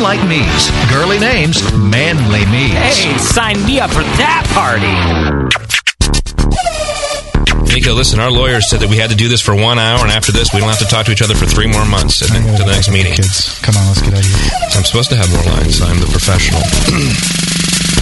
Moonlight Meads. Girly names, manly meads. Hey, sign me up for that party. Nico, listen, our lawyers said that we had to do this for one hour, and after this, we don't have to talk to each other for three more months to the, to the next meeting. Kids, come on, let's get out of here. I'm supposed to have more lines. I'm the professional.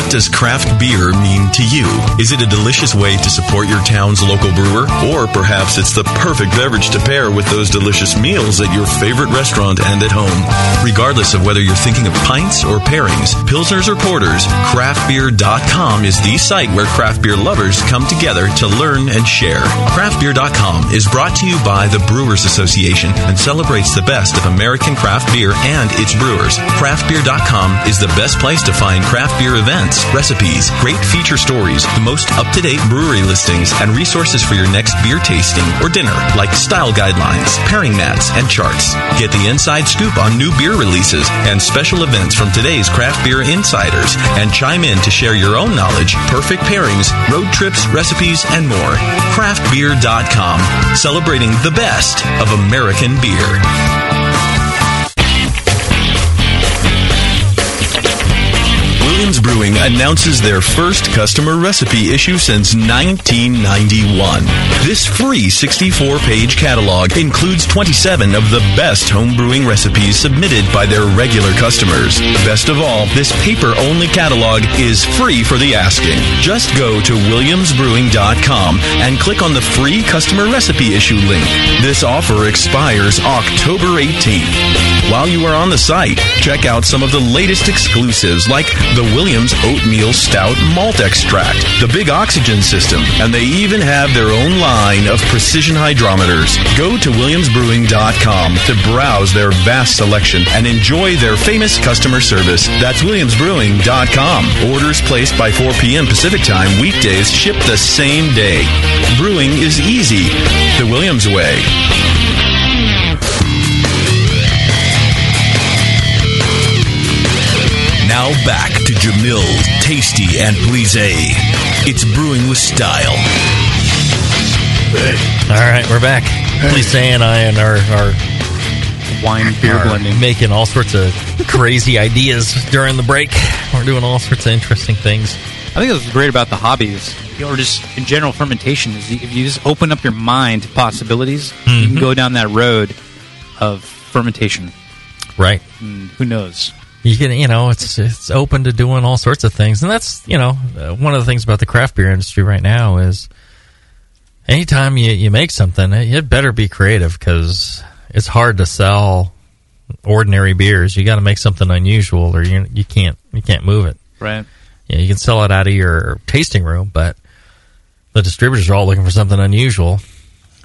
What does craft beer mean to you? Is it a delicious way to support your town's local brewer? Or perhaps it's the perfect beverage to pair with those delicious meals at your favorite restaurant and at home? Regardless of whether you're thinking of pints or pairings, pilsners or porters, craftbeer.com is the site where craft beer lovers come together to learn and share. Craftbeer.com is brought to you by the Brewers Association and celebrates the best of American craft beer and its brewers. Craftbeer.com is the best place to find craft beer events recipes, great feature stories, the most up to date brewery listings, and resources for your next beer tasting or dinner, like style guidelines, pairing mats, and charts. Get the inside scoop on new beer releases and special events from today's craft beer insiders, and chime in to share your own knowledge, perfect pairings, road trips, recipes, and more. Craftbeer.com, celebrating the best of American beer. Williams Brewing announces their first customer recipe issue since 1991. This free 64 page catalog includes 27 of the best home brewing recipes submitted by their regular customers. Best of all, this paper only catalog is free for the asking. Just go to williamsbrewing.com and click on the free customer recipe issue link. This offer expires October 18th. While you are on the site, check out some of the latest exclusives like the Williams Oatmeal Stout Malt Extract, the Big Oxygen System, and they even have their own line of precision hydrometers. Go to williamsbrewing.com to browse their vast selection and enjoy their famous customer service. That's williamsbrewing.com. Orders placed by 4 p.m. Pacific Time weekdays ship the same day. Brewing is easy the Williams way. Now back to Jamil, Tasty, and Plise. It's brewing with style. All right, we're back. Plise and I and our, our wine beer are blending. making all sorts of crazy ideas during the break. We're doing all sorts of interesting things. I think what's great about the hobbies, or just in general fermentation, is if you just open up your mind to possibilities, you can Mhm. go down that road of fermentation. Right. And who knows? You can, you know, it's it's open to doing all sorts of things, and that's you know uh, one of the things about the craft beer industry right now is anytime you you make something, it better be creative because it's hard to sell ordinary beers. You got to make something unusual, or you you can't you can't move it. Right. Yeah, you can sell it out of your tasting room, but the distributors are all looking for something unusual.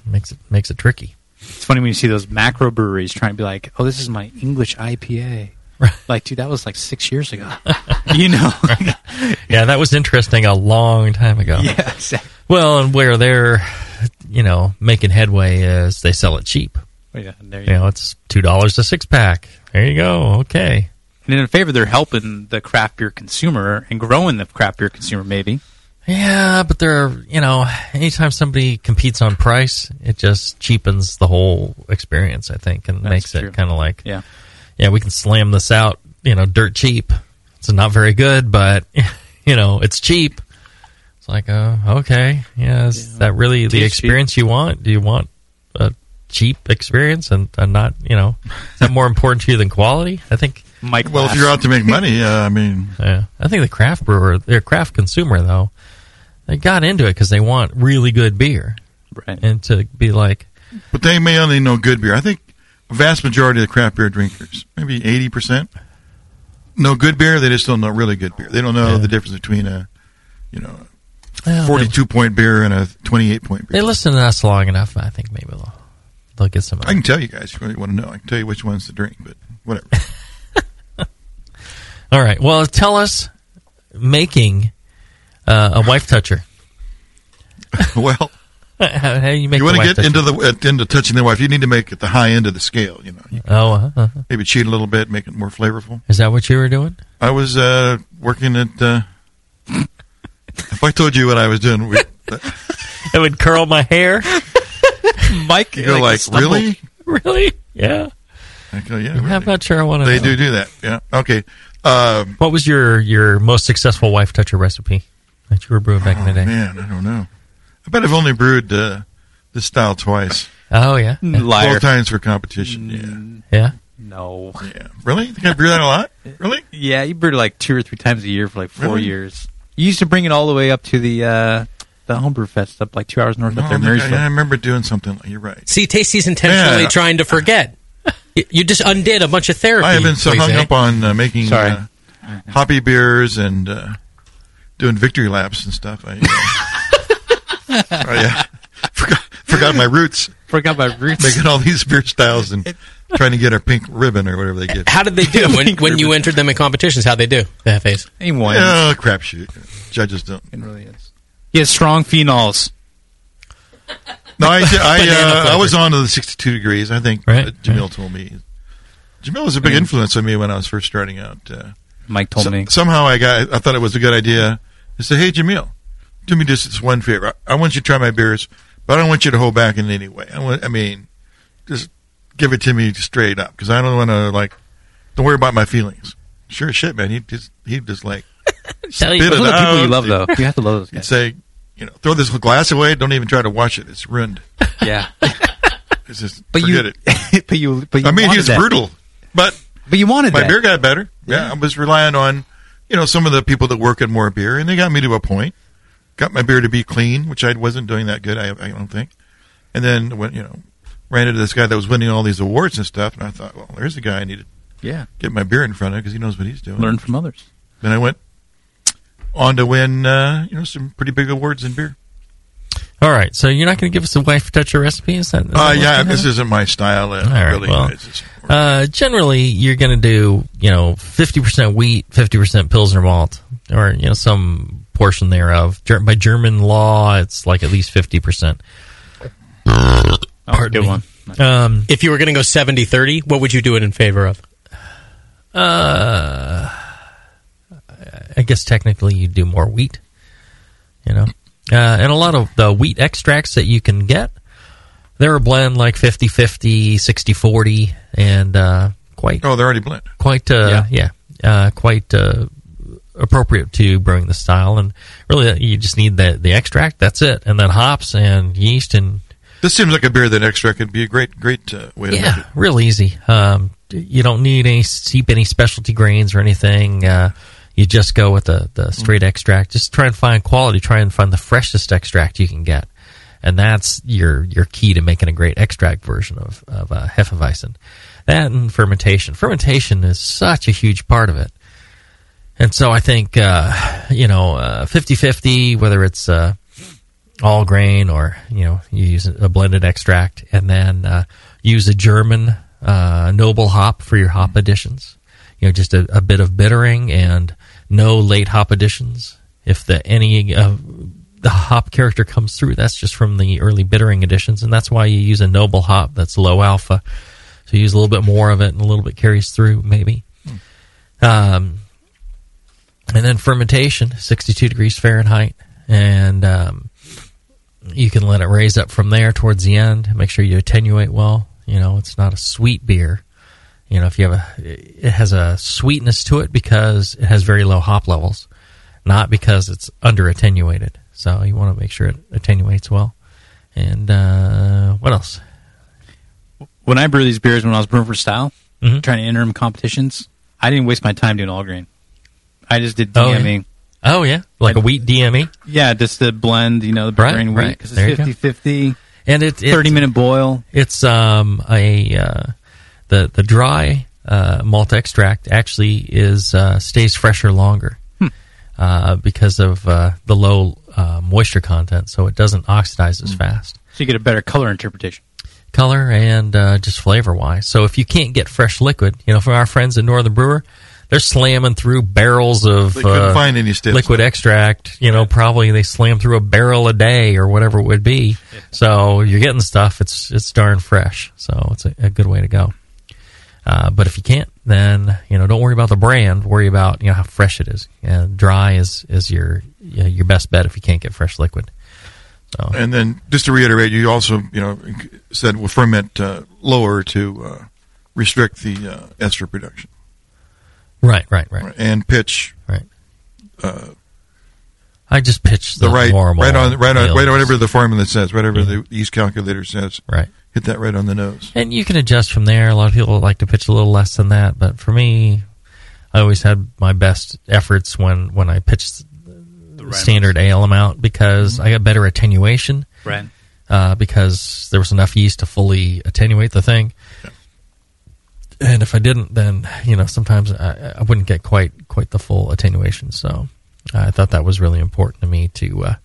Makes it makes it tricky. It's funny when you see those macro breweries trying to be like, "Oh, this is my English IPA." Like, dude, that was like six years ago. you know? yeah, that was interesting a long time ago. Yeah, exactly. Well, and where they're, you know, making headway is they sell it cheap. Oh, yeah, there you You know, it's two dollars a six pack. There you go. Okay. And in favor, they're helping the craft beer consumer and growing the craft beer consumer, maybe. Yeah, but they're, you know, anytime somebody competes on price, it just cheapens the whole experience, I think, and That's makes true. it kind of like, Yeah. Yeah, we can slam this out, you know, dirt cheap. It's not very good, but, you know, it's cheap. It's like, uh, okay, yeah, is that really the Tasty. experience you want? Do you want a cheap experience and, and not, you know, is that more important to you than quality? I think. Mike, Well, if you're out to make money, uh, I mean, yeah, I think the craft brewer, their craft consumer, though, they got into it because they want really good beer, right? And to be like, but they may only know good beer. I think a vast majority of the craft beer drinkers, maybe eighty percent, know good beer. They just don't know really good beer. They don't know the difference between a, you know, Well, forty-two point beer and a twenty-eight point beer. they listen to us long enough. I think maybe they'll they'll get some. I can tell you guys if you really want to know. I can tell you which ones to drink, but whatever. All right. Well, tell us making uh, a wife toucher. well, how, how you make? you want to get into the uh, into touching the wife. You need to make it the high end of the scale. You know, You Oh, uh-huh, uh-huh. maybe cheat a little bit, make it more flavorful. is that what you were doing? I was uh, working at. Uh, if I told you what I was doing, we, it would curl my hair. Mike, you're like, really? really? Yeah. I go, yeah. I'm not sure I want to. They do do that. Yeah. Okay. Um, What was your your most successful wife toucher recipe that you were brewing back in the day? Oh, Man, I don't know. I bet I've only brewed uh, this style twice. Oh yeah, Liar. Twelve times for competition. Yeah. Yeah. No. Yeah. Really? You think I brew that a lot? Really? Yeah, you brewed it like two or three times a year for like four Really? years. You used to bring it all the way up to the uh, the homebrew fest up like two hours north No, up there, I, I, I remember doing something. You're right. See, Tasty's intentionally Yeah. trying to forget. You- You just undid a bunch of therapy. I have been so Jose. hung up on uh, making Sorry. uh, hoppy beers and uh, doing victory laps and stuff. I, uh, oh, yeah. forgot, forgot my roots. Forgot my roots. Making all these beer styles and trying to get our pink ribbon or whatever they get. How did they do when, when you entered them in competitions? How'd they do? The FAs. He won. Yeah, crapshoot. Judges don't. It really is. He has strong phenols. No, I, I, uh, I was on to the 62 degrees. I think Right, uh, Jamil told me. Jamil was a big Mm. influence on me when I was first starting out. Uh, Mike told so- me. Somehow I got, I thought it was a good idea. I said, "Hey, Jamil, do me just this one favor. I, I want you to try my beers, but I don't want you to hold back in any way. I want, I mean, just give it to me straight up because I don't want to like, don't worry about my feelings. Sure as shit, man. He just, he just like, Tell you- spit Those it are the people you love, though. You have to love those He'd guys. say, you know, throw this glass away. Don't even try to wash it. It's ruined. Yeah. It's just But forget you, it. but you, but you I mean, wanted he's that. brutal, but But you wanted my that. beer got better. Yeah, I was relying on, you know, some of the people that work at MoreBeer, and they got me to a point. Got my beer to be clean, which I wasn't doing that good. I, I don't think. And then when you know, ran into this guy that was winning all these awards and stuff, and I thought, well, there's a guy I need to Yeah. get my beer in front of because he knows what he's doing. Learn from others. Then I went on to win, uh, you know, some pretty big awards in beer. All right, so you're not going to give us a wife toucher recipe? Is that? Is that Uh, what's yeah, this isn't my style. Uh, All right, really, well, uh, generally you're going to do you know 50% wheat, 50% pilsner malt, or you know some portion thereof. By German law, it's like at least 50%. Oh, good me. one. Um, If you were going to go 70 30, what would you do it in favor of? uh, I guess technically you'd do more wheat, you know, uh, and a lot of the wheat extracts that you can get, they're a blend like 50 50, 60 40, and uh, quite oh, they're already blend. quite uh, yeah, uh, quite uh, appropriate to brewing the style. And really, you just need the the extract. That's it, and then hops and yeast and This seems like a beer that extract could be a great, great uh, way to yeah, real easy. Um, you don't need any steep any specialty grains or anything. Uh, you just go with the, the straight extract. Just try and find quality. Try and find the freshest extract you can get, and that's your your key to making a great extract version of of uh, Hefeweizen. That and fermentation. Fermentation is such a huge part of it. And so I think, uh, you know, uh, 50-50, whether it's uh, all grain or, you know, you use a blended extract and then uh, use a German uh, noble hop for your hop additions. You know, just a, a bit of bittering and no late hop additions. If the any of the hop character comes through, that's just from the early bittering additions, and that's why you use a noble hop that's low alpha. So you use a little bit more of it, and a little bit carries through, maybe. Um, and then fermentation, 62 degrees Fahrenheit, and um, you can let it raise up from there towards the end. Make sure you attenuate well. You know, it's not a sweet beer. You know, if you have a, it has a sweetness to it because it has very low hop levels, not because it's under attenuated. So you want to make sure it attenuates well. And uh, what else? When I brew these beers, when I was brewing for style, Mhm. trying to enter them competitions, I didn't waste my time doing all grain. I just did Oh, yeah. Oh yeah, like a wheat DME. Yeah, just the blend, you know, the Right, grain right. wheat because you it's go. 50 50. and it, it 30 minute boil. It's um a uh, the the dry uh, malt extract actually is uh, stays fresher longer Hmm. uh, because of uh, the low uh, moisture content, so it doesn't oxidize Hmm. as fast. So you get a better color interpretation. Color and uh, just flavor wise. So if you can't get fresh liquid, you know, from our friends at Northern Brewer, they're slamming through barrels of uh, find any stale liquid extract. You know, probably they slam through a barrel a day or whatever it would be. So you're getting stuff. It's it's darn fresh. So it's a, a good way to go. Uh, but if you can't, then you know, don't worry about the brand. Worry about you know how fresh it is. And dry is is your you know, your best bet if you can't get fresh liquid. So And then, just to reiterate, you also, you know, said we'll ferment uh, lower to uh, restrict the uh, ester production. Right, right, right. And pitch. Right. Uh, I just pitched the, the right, normal right on, right on, right on whatever the formula says, whatever the yeast calculator says. Right. Hit that right on the nose. And you can adjust from there. A lot of people like to pitch a little less than that, but for me, I always had my best efforts when when I pitched the standard ale amount because I got better attenuation. Right. Uh, because there was enough yeast to fully attenuate the thing. And if I didn't, then you know sometimes I, I wouldn't get quite quite the full attenuation. So I thought that was really important to me to uh,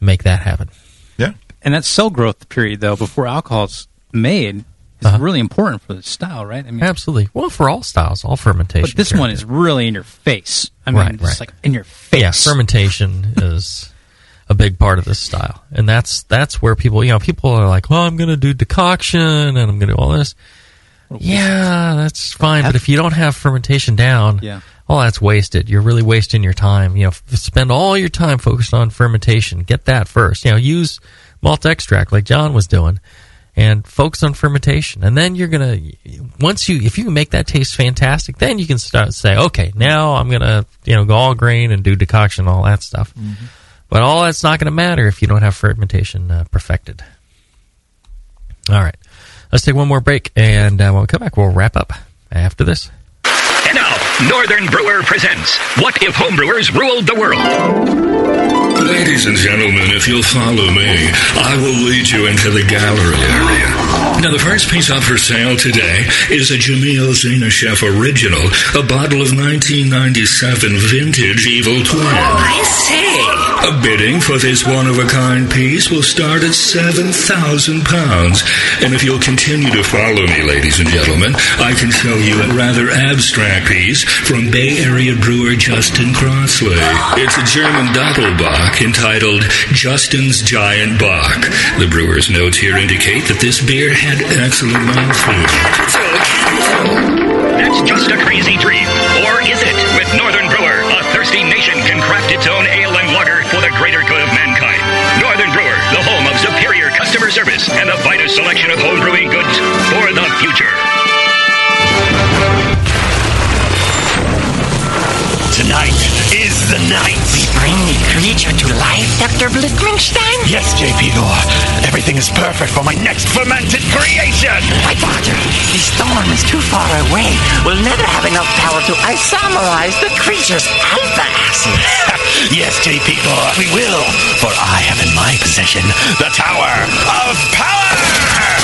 make that happen. Yeah. And that cell growth period, though, before alcohol's made, is Uh-huh. really important for the style, right? I mean, Absolutely. Well, for all styles, all fermentation. But this one is really in your face. I mean, Right, it's right. like in your face. Yeah, fermentation is a big part of this style, and that's that's where people, you know, people are like, "Well, I'm going to do decoction and I'm going to do all this." Yeah, that's fine, but if you don't have fermentation down, Yeah. all that's wasted. You're really wasting your time. You know, f- spend all your time focused on fermentation. Get that first. You know, use malt extract like John was doing, and focus on fermentation. And then you're gonna once you if you make that taste fantastic, then you can start say, okay, now I'm gonna you know go all grain and do decoction, and all that stuff. But all that's not going to matter if you don't have fermentation uh, perfected. All right, let's take one more break, and uh, when we come back, we'll wrap up after this. And now, Northern Brewer presents What If Homebrewers Ruled the World? Ladies and gentlemen, if you'll follow me, I will lead you into the gallery area. Now, the first piece up for sale today is a Jamil Zainasheff original, a bottle of 1997 vintage Evil Twin. Oh, I say. A bidding for this one-of-a-kind piece will start at seven thousand pounds, and if you'll continue to follow me, ladies and gentlemen, I can show you a rather abstract piece from Bay Area brewer Justin Crossley. It's a German Doppelbock entitled Justin's Giant Bock. The brewer's notes here indicate that this beer had excellent mouthfeel. That's just a crazy dream. Or is it? With Northern Brewer, a thirsty nation can craft its own ale and lager for the greater good of mankind. Northern Brewer, the home of superior customer service and the finest selection of home brewing goods for the future. Tonight is the night. We bring the creature to life, Dr. Blickmanstein? Yes, J.P. Gore. Everything is perfect for my next fermented creation. My father, the storm is too far away. We'll never have enough power to isomerize the creature's alpha acid. yes, J.P. Gore, we will. For I have in my possession the Tower of Power.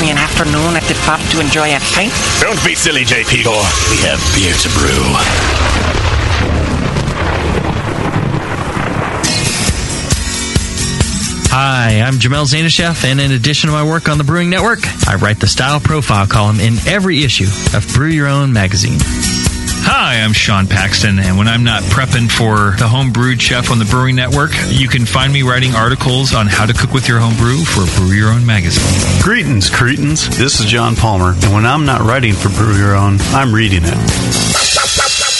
me an afternoon at the pub to enjoy a pint. Don't be silly, J.P. Gore. We have beer to brew. Hi, I'm Jamil Zainasheff, and in addition to my work on the Brewing Network, I write the Style Profile column in every issue of Brew Your Own magazine. Hi, I'm Sean Paxton, and when I'm not prepping for the home brewed chef on the Brewing Network, you can find me writing articles on how to cook with your home brew for Brew Your Own magazine. Greetings, cretins. This is John Palmer, and when I'm not writing for Brew Your Own, I'm reading it.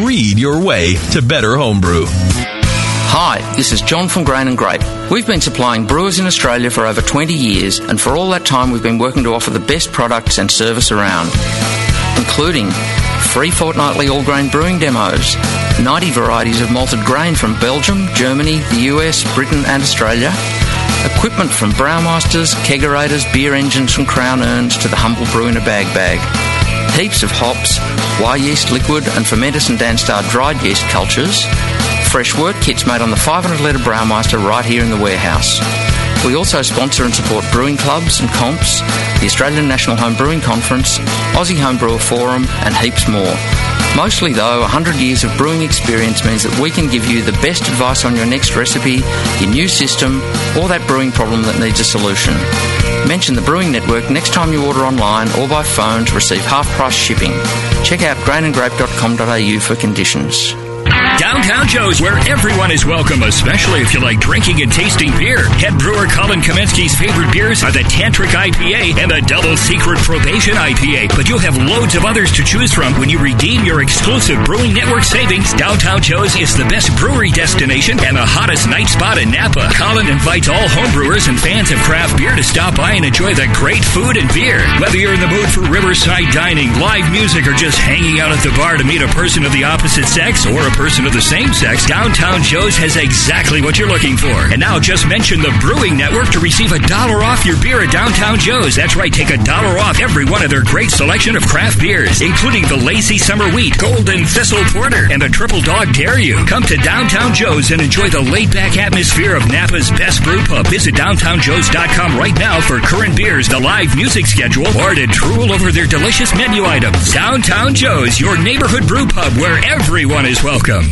read your way to better homebrew. Hi, this is John from Grain and Grape. We've been supplying brewers in Australia for over 20 years, and for all that time, we've been working to offer the best products and service around, including free fortnightly all grain brewing demos, 90 varieties of malted grain from Belgium, Germany, the US, Britain, and Australia, equipment from Brewmasters, kegerators, beer engines from Crown Urns to the humble brew in a bag bag heaps of hops, Wyeast liquid, and Fermentis and Danstar dried yeast cultures, fresh wort kits made on the 500 litre Brewmaster right here in the warehouse. We also sponsor and support brewing clubs and comps, the Australian National Home Brewing Conference, Aussie Homebrewer Forum, and heaps more. Mostly, though, 100 years of brewing experience means that we can give you the best advice on your next recipe, your new system, or that brewing problem that needs a solution. Mention the Brewing Network next time you order online or by phone to receive half price shipping. Check out grainandgrape.com.au for conditions. Downtown Joe's, where everyone is welcome, especially if you like drinking and tasting beer. Head brewer Colin Kaminski's favorite beers are the Tantric IPA and the Double Secret Probation IPA. But you'll have loads of others to choose from when you redeem your exclusive Brewing Network savings. Downtown Joe's is the best brewery destination and the hottest night spot in Napa. Colin invites all homebrewers and fans of craft beer to stop by and enjoy the great food and beer. Whether you're in the mood for riverside dining, live music, or just hanging out at the bar to meet a person of the opposite sex or a person of the same sex, Downtown Joe's has exactly what you're looking for. And now just mention the Brewing Network to receive a dollar off your beer at Downtown Joe's. That's right, take a dollar off every one of their great selection of craft beers, including the Lazy Summer Wheat, Golden Thistle Porter, and the Triple Dog Dare You. Come to Downtown Joe's and enjoy the laid-back atmosphere of Napa's best brew pub. Visit downtownjoes.com right now for current beers, the live music schedule, or to drool over their delicious menu items. Downtown Joe's, your neighborhood brew pub where everyone is welcome.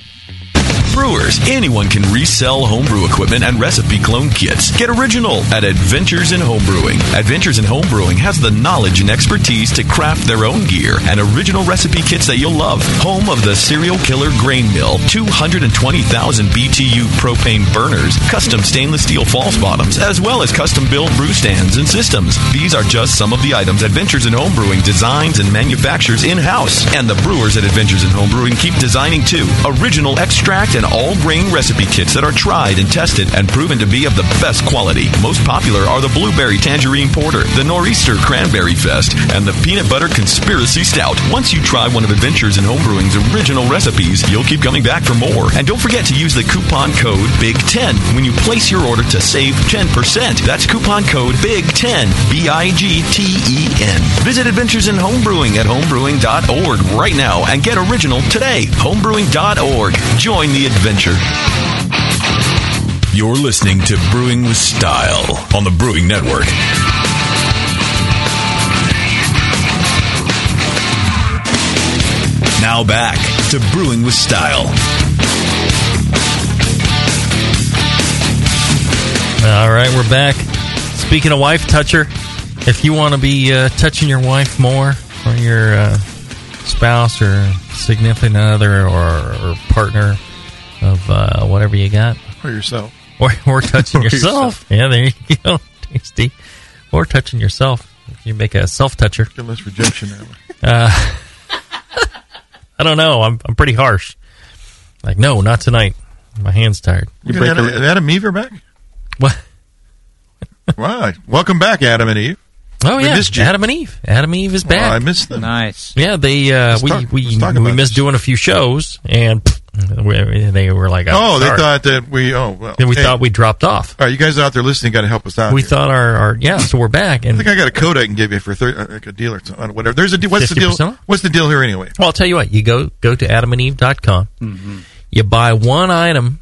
Brewers, anyone can resell homebrew equipment and recipe clone kits. Get original at Adventures in Homebrewing. Adventures in Homebrewing has the knowledge and expertise to craft their own gear and original recipe kits that you'll love. Home of the Serial Killer Grain Mill, 220,000 BTU propane burners, custom stainless steel false bottoms, as well as custom built brew stands and systems. These are just some of the items Adventures in Homebrewing designs and manufactures in-house. And the brewers at Adventures in Homebrewing keep designing too. Original extract in all grain recipe kits that are tried and tested and proven to be of the best quality. Most popular are the Blueberry Tangerine Porter, the Nor'easter Cranberry Fest, and the Peanut Butter Conspiracy Stout. Once you try one of Adventures in Homebrewing's original recipes, you'll keep coming back for more. And don't forget to use the coupon code BIG10 when you place your order to save 10%. That's coupon code BIG10, B I G T E N. Visit Adventures in Homebrewing at homebrewing.org right now and get original today. Homebrewing.org. Join the adventure. You're listening to Brewing with Style on the Brewing Network. Now back to Brewing with Style. All right, we're back. Speaking of wife toucher, if you want to be uh, touching your wife more, or your uh, spouse, or significant other, or, or partner of uh, whatever you got, Or yourself. or, or touching Or yourself, yeah, there you go, tasty, or touching yourself. You make a self toucher. Get less rejection that way. Uh, I don't know. I'm I'm pretty harsh. Like, no, not tonight. My hand's tired. You got Adam, Adam Eve are back? What? wow. Welcome back, Adam and Eve. Oh We yeah, missed you. Adam and Eve. Adam and Eve is Well, back. I missed them. Nice. Yeah, they uh, we talk- we we about missed doing a few shows, and pff, we- they were like, Oh, they thought that we. Oh, well. Then we hey, thought we dropped off. All right, you guys out there listening got to help us out. We here. thought our, our yeah, so we're back, And I think I got a code I can give you for thir- uh, like a deal or something, whatever. There's a deal. What's the deal? 50% off? What's the deal here anyway? well, I'll tell you what. You go go to adamandeve.com. Mm-hmm. You buy one item,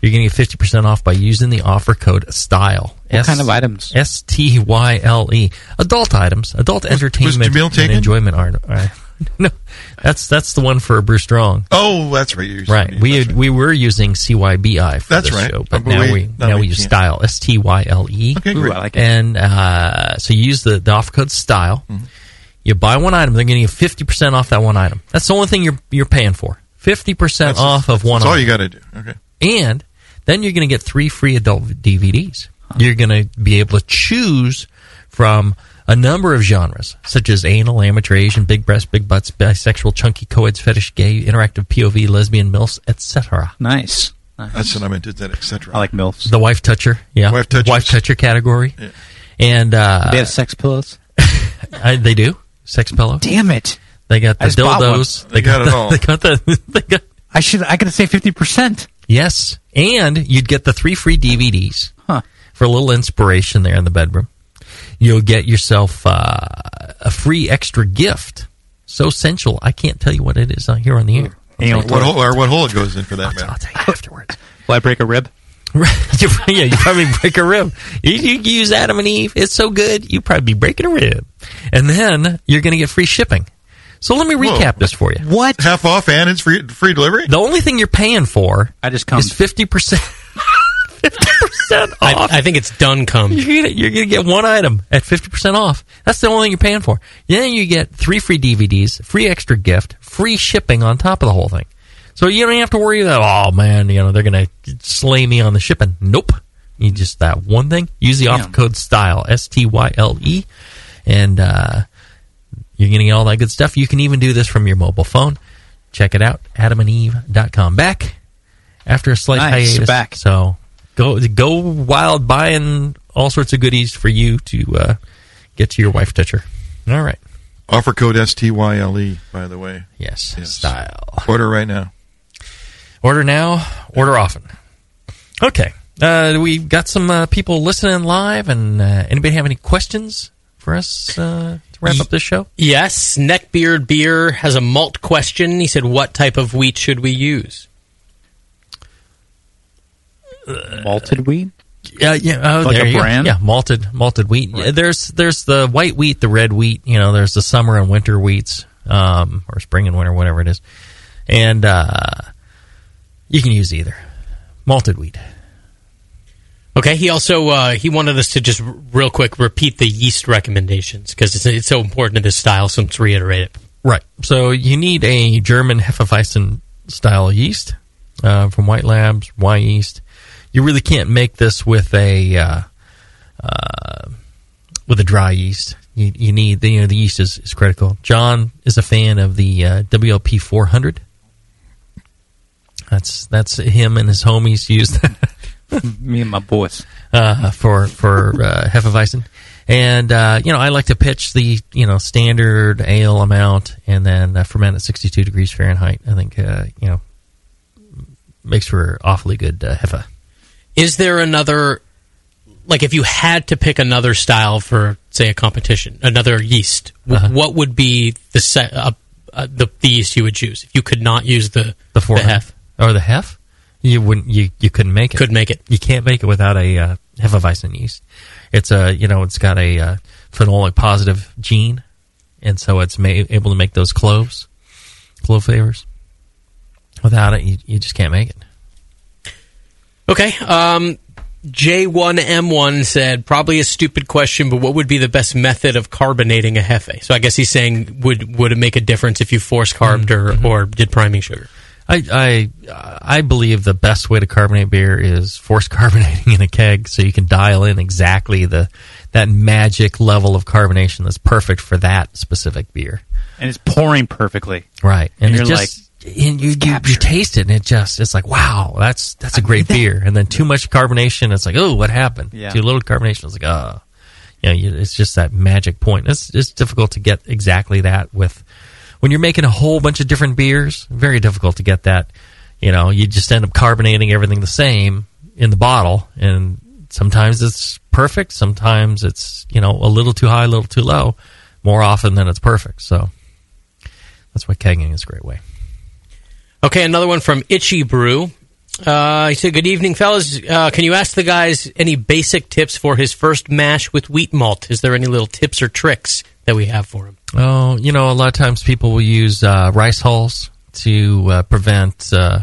you're going to get fifty percent off by using the offer code STYLE. What kind of items? S T Y L E. Adult items, adult entertainment Jamil and taken? enjoyment art. Uh, no, that's that's the one for Brew Strong. Oh, that's right. You're Right. We we were using CYBI for That's this right. show, but But now we- we now now we we use. Style S T Y L E. Okay, great. Ooh, I like it. And uh, so you use the, the offer code Style. Mm-hmm. You buy one item, they're going you fifty percent off that one item. That's the only thing you're you're paying for. Fifty percent off of one. Item. That's all you got to do. Okay. And then you're going to get three free adult DVDs. You're going to be able to choose from a number of genres, such as anal, amateur, Asian, big breasts, big butts, bisexual, chunky, co-eds, fetish, gay, interactive, POV, lesbian, milfs, etc. Nice. That's what I meant. Is that etc. I like MILFs. The wife toucher, yeah, Wife touchers. wife toucher category, Yeah. and uh, they have sex pillows. I, they do sex pillow. Damn it! They got I the just dildos. They got it the, all. They got the. They got I should. I could have saved fifty percent. Yes, and you'd get the three free DVDs Huh. for a little inspiration there in the bedroom. You'll get yourself uh, a free extra gift. So sensual, I can't tell you what it is here on the air. I'll What hole, or what hole it goes in for that matter. I'll tell you afterwards. Will I break a rib? You- yeah, you probably break a rib. You, you use Adam and Eve. It's so good, you probably be breaking a rib. And then you're going to get free shipping. So let me recap this for you. What? Half off and it's free free delivery. The only thing you're paying for I just come. is fifty percent. Fifty percent off. I think it's done come. You're gonna, you're gonna get one item at fifty percent off. That's the only thing you're paying for. Then you get three free DVDs, free extra gift, free shipping on top of the whole thing. So you don't have to worry that oh man, you know they're gonna slay me on the shipping. Nope. You just that one thing. Use the offer code STYLE S T Y L E, and uh, you're gonna get all that good stuff. You can even do this from your mobile phone. Check it out, AdamandEve.com. Back after a slight Nice, hiatus. back. So go go wild buying all sorts of goodies for you to uh, get to your wife toucher. All right. Offer code S T Y L E. By the way. Yes. Style. Order right now. Order now, order often. Okay. Uh, we got some uh, people listening live, and uh, anybody have any questions for us uh, to wrap up this show? Yes, Neckbeard Beer has a malt question. He said, "What type of wheat should we use?" Malted wheat. Yeah, yeah. Oh, Like there a you go. brand? Yeah, malted malted wheat. Yeah, there's there's the white wheat, the red wheat. You know, there's the summer and winter wheats, um, or spring and winter, whatever it is, and uh, you can use either malted wheat. Okay. He also uh, he wanted us to just r- real quick repeat the yeast recommendations because it's, it's so important to this style. So let's reiterate it. Right. So you need a German Hefeweizen style yeast uh, from White Labs, Wyeast. You really can't make this with a uh, uh, with a dry yeast. You, you need the, you know, the yeast is, is critical. Jon is a fan of the uh, WLP 400. That's that's him and his homies use that. Me and my boys uh, for for uh, Hefeweizen, and uh, you know I like to pitch the you know standard ale amount and then uh, ferment at 62 degrees Fahrenheit. I think uh, you know makes for awfully good uh, Hefe. Is there another, like, if you had to pick another style for, say, a competition, another yeast, Uh-huh. what would be the set, uh, uh, the, the yeast you would choose if you could not use the The four hef? or the Hef. You wouldn't you you couldn't make it. Couldn't make it. You can't make it without a uh, Hefeweizen yeast. It's a you know it's got a uh, phenolic positive gene, and so it's ma- able to make those cloves, clove flavors. Without it, you, you just can't make it. Okay. Um, J1M1 said, probably a stupid question, but what would be the best method of carbonating a hefe? So I guess he's saying, would would it make a difference if you force carbed Mm-hmm. or, or did priming sugar? I, I I believe the best way to carbonate beer is force carbonating in a keg, so you can dial in exactly the that magic level of carbonation that's perfect for that specific beer. and it's pouring perfectly. Right, And and, you're it just and you, you you taste it, and it just it's like wow, that's that's a great beer. And then too much carbonation, it's like oh, what happened? Yeah. Too little carbonation, it's like oh, you know, you, it's just that magic point. It's it's difficult to get exactly that with when you're making a whole bunch of different beers. Very difficult to get that. You know, you just end up carbonating everything the same in the bottle, and sometimes it's perfect. Sometimes it's you know a little too high, a little too low. More often than it's perfect. So that's why kegging is a great way. Okay, another one from Itchy Brew. Uh, he said, "Good evening, fellas. Uh, can you ask the guys any basic tips for his first mash with wheat malt? Is there any little tips or tricks that we have for him?" Oh, you know, a lot of times people will use uh, rice hulls to uh, prevent uh,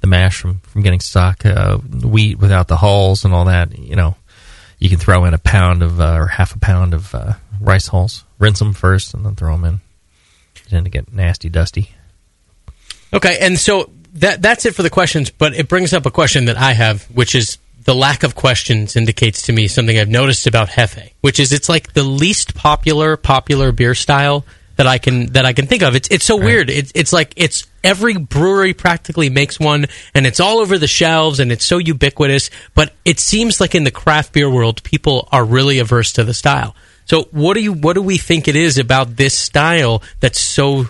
the mash from, from getting stuck. Uh, wheat without the hulls and all that, you know, you can throw in a pound of or half a pound of rice hulls. Rinse them first and then throw them in. They tend to get nasty, dusty. Okay, and so that that's it for the questions, but it brings up a question that I have, which is the lack of questions indicates to me something I've noticed about Hefe, which is it's like the least popular popular beer style that I can that I can think of. It's it's so weird. It's it's like it's every brewery practically makes one and it's all over the shelves and it's so ubiquitous, but it seems like in the craft beer world people are really averse to the style. So what do you what do we think it is about this style that's so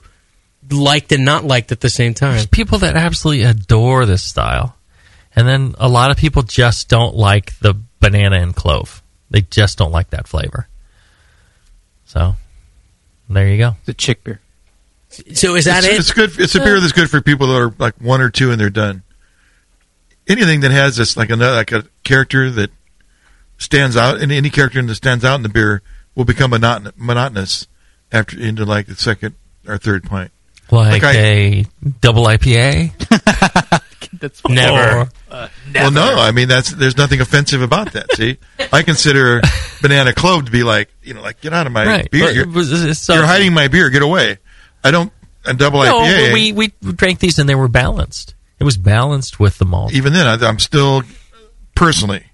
liked and not liked at the same time? There's people that absolutely adore this style. And then a lot of people just don't like the banana and clove. They just don't like that flavor. So, there you go. The chick beer. So is that it's, it? It's good. It's a beer that's good for people that are like one or two and they're done. Anything that has this like another like a character that stands out, and any character that stands out in the beer will become monotonous after into like the second or third pint. Like, I- a double IPA? That's Never. Or- uh, Well, no, I mean that's there's nothing offensive about that. See, I consider banana clove to be like you know like get out of my Right. beer. But You're, it was- it's so- you're hiding my beer. Get away. I don't a double no, IPA. but we, we drank these and they were balanced. It was balanced with the malt. even then, I, I'm still personally.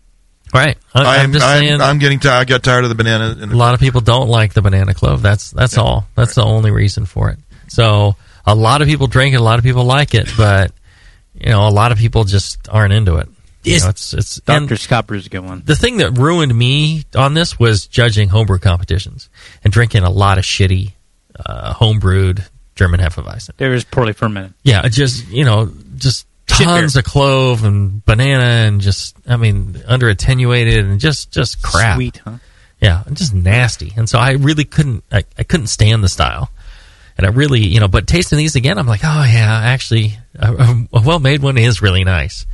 Right. I, I'm, I'm, just I'm, saying. I'm getting tired. I got tired of the banana. And a lot of people don't like the banana clove. That's that's all. That's the only reason for it. So a lot of people drink it. A lot of people like it, but you know, a lot of people just aren't into it. You know, it's it's Dr. Brew's a good one. the thing that ruined me on this was judging homebrew competitions and drinking a lot of shitty uh, homebrewed German Hefeweizen. There is poorly fermented. Yeah, just you know, just tons of clove and banana and just I mean under attenuated and just just crap. Sweet, huh? Yeah, just nasty. And so I really couldn't I, I couldn't stand the style. And I really, you know, but tasting these again, I'm like, oh yeah, actually, a, a well made one is really nice.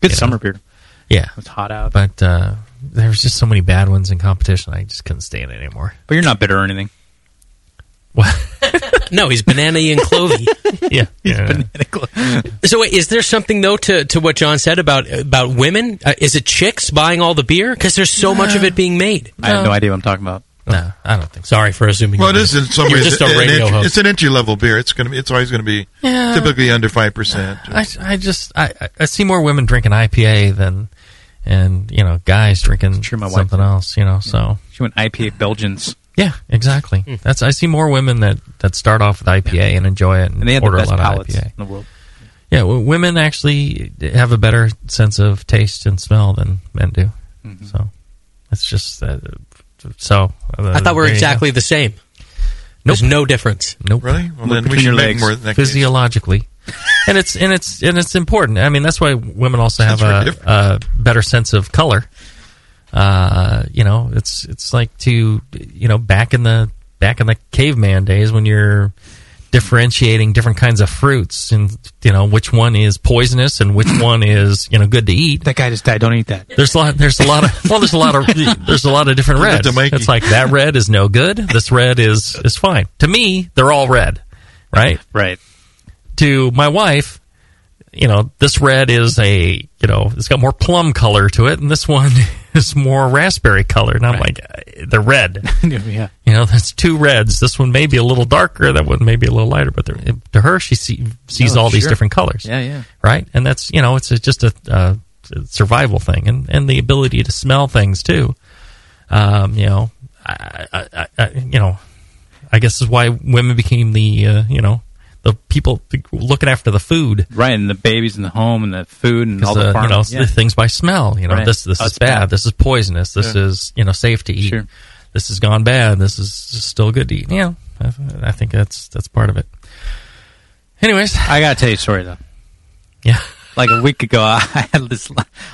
Good You summer know. beer. Yeah, It's hot out. but uh, there's just so many bad ones in competition. I just couldn't stand it anymore. But you're not bitter or anything. no, he's banana and clovey. yeah, yeah. So wait, is there something though to, to what Jon said about about women? Uh, is it chicks buying all the beer because there's so much of it being made? I have no idea what I'm talking about. No, I don't think. so. Sorry for assuming. Well, it you is in some You're ways. just a radio entry, host. It's an entry level beer. It's gonna be. It's always going to be Yeah. typically under five percent. I, I just I, I- I see more women drinking IPA than and you know guys drinking true, my wife something else. You know, so She went IPA Belgians. yeah, exactly. Hmm. That's I see more women that, that start off with IPA and enjoy it and, And they have the order a lot of IPA. in the world. Yeah, w- women actually have a better sense of taste and smell than men do. Mm-hmm. So it's just uh, so. Uh, I thought we were there you go. exactly the same. There's no difference. Nope. Really? Well, then we should make more. in physiologically. and it's and it's and it's important. I mean, that's why women also have a, a better sense of color. Uh, you know, it's it's like to you know back in the back in the caveman days when you're differentiating different kinds of fruits and you know which one is poisonous and which one is you know good to eat. That guy just died. Don't eat that. There's a lot. There's a lot of well. There's a lot of there's a lot of different reds. It's like that red is no good. This red is is fine. To me, they're all red, right? Right. To my wife, you know, this red is a you know it's got more plum color to it, and this one is more raspberry color. And I'm like, uh, they're red. yeah. You know, that's two reds. This one may be a little darker. That one may be a little lighter. But to her, she see, sees Oh, all these different colors Yeah, yeah. right? And that's you know, it's a, just a, uh survival thing, and and the ability to smell things too. Um, you know, I, I, I, I, you know, I guess is why women became the uh, you know the people looking after the food. Right, and the babies in the home and the food and all the uh, you know yeah. the things by smell. You know Right. this this Oh, is bad. bad. This is poisonous. This is you know safe to eat. Sure. This has gone bad. This is still good to eat. Yeah, I, I think that's that's part of it. Anyways, I gotta tell you a story though. Yeah. Like a week ago, I had this.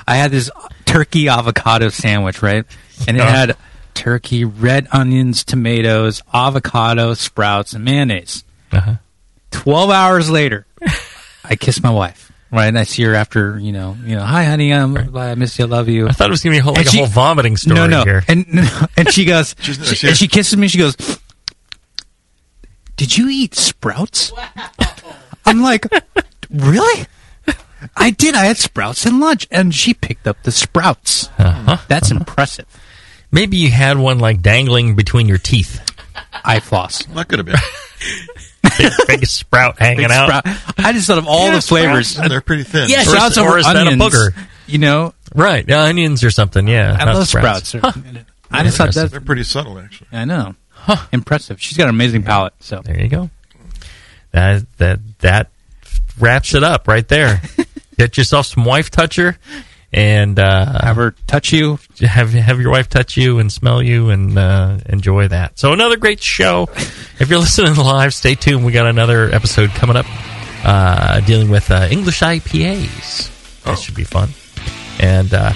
I had this turkey avocado sandwich, right? And it Oh. had turkey, red onions, tomatoes, avocado, sprouts, and mayonnaise. Uh-huh. Twelve hours later, I kiss my wife. Right, and I see her after you know, you know, hi honey, um, I miss you, I love you. I thought it was gonna be a whole, And like a whole vomiting story No, no, here. and and she goes, She's- she, she- and she kisses me. She goes, "Did you eat sprouts?" I'm like, "Really?" I did. I had sprouts in lunch, and she picked up the sprouts. Uh-huh. That's impressive. Maybe you had one like dangling between your teeth. I floss. That could have been. big, big sprout hanging Big out. sprout. I just thought of all Yeah, the flavors. sprouts, They're pretty thin. Yeah, sprouts is- or over is that a onions. booger? You know, Right, yeah, onions or something. Yeah, I love sprouts. I just thought Interesting. that. They're pretty subtle, actually. I know. Impressive. She's got an amazing palate. So There you go. That that that wraps it up right there. Get yourself some wife toucher, and uh, have her touch you. Have have your wife touch you and smell you and uh, enjoy that. So another great show. If you're listening live, stay tuned. We got another episode coming up uh, dealing with uh, English IPAs. That should be fun. And uh,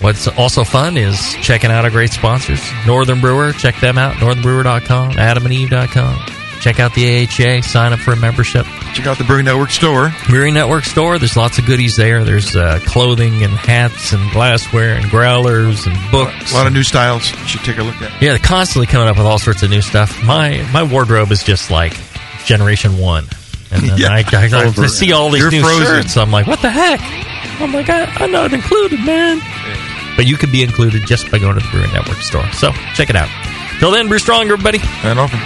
what's also fun is checking out our great sponsors. Northern Brewer, check them out. NorthernBrewer.com, AdamandEve.com. Check out the AHA. Sign up for a membership. Check out the Brewing Network store. Brewing Network store. There's lots of goodies there. There's uh, clothing and hats and glassware and growlers and books. A lot of new styles. You should take a look at. Yeah, they're constantly coming up with all sorts of new stuff. My my wardrobe is just like Generation One, and then Yeah. I, I, I, see all these You're new frozen. shirts. I'm like, what the heck? I'm like, I, I'm not included, man. But you can be included just by going to the Brewing Network store. So check it out. Till then, brew strong, everybody. And often.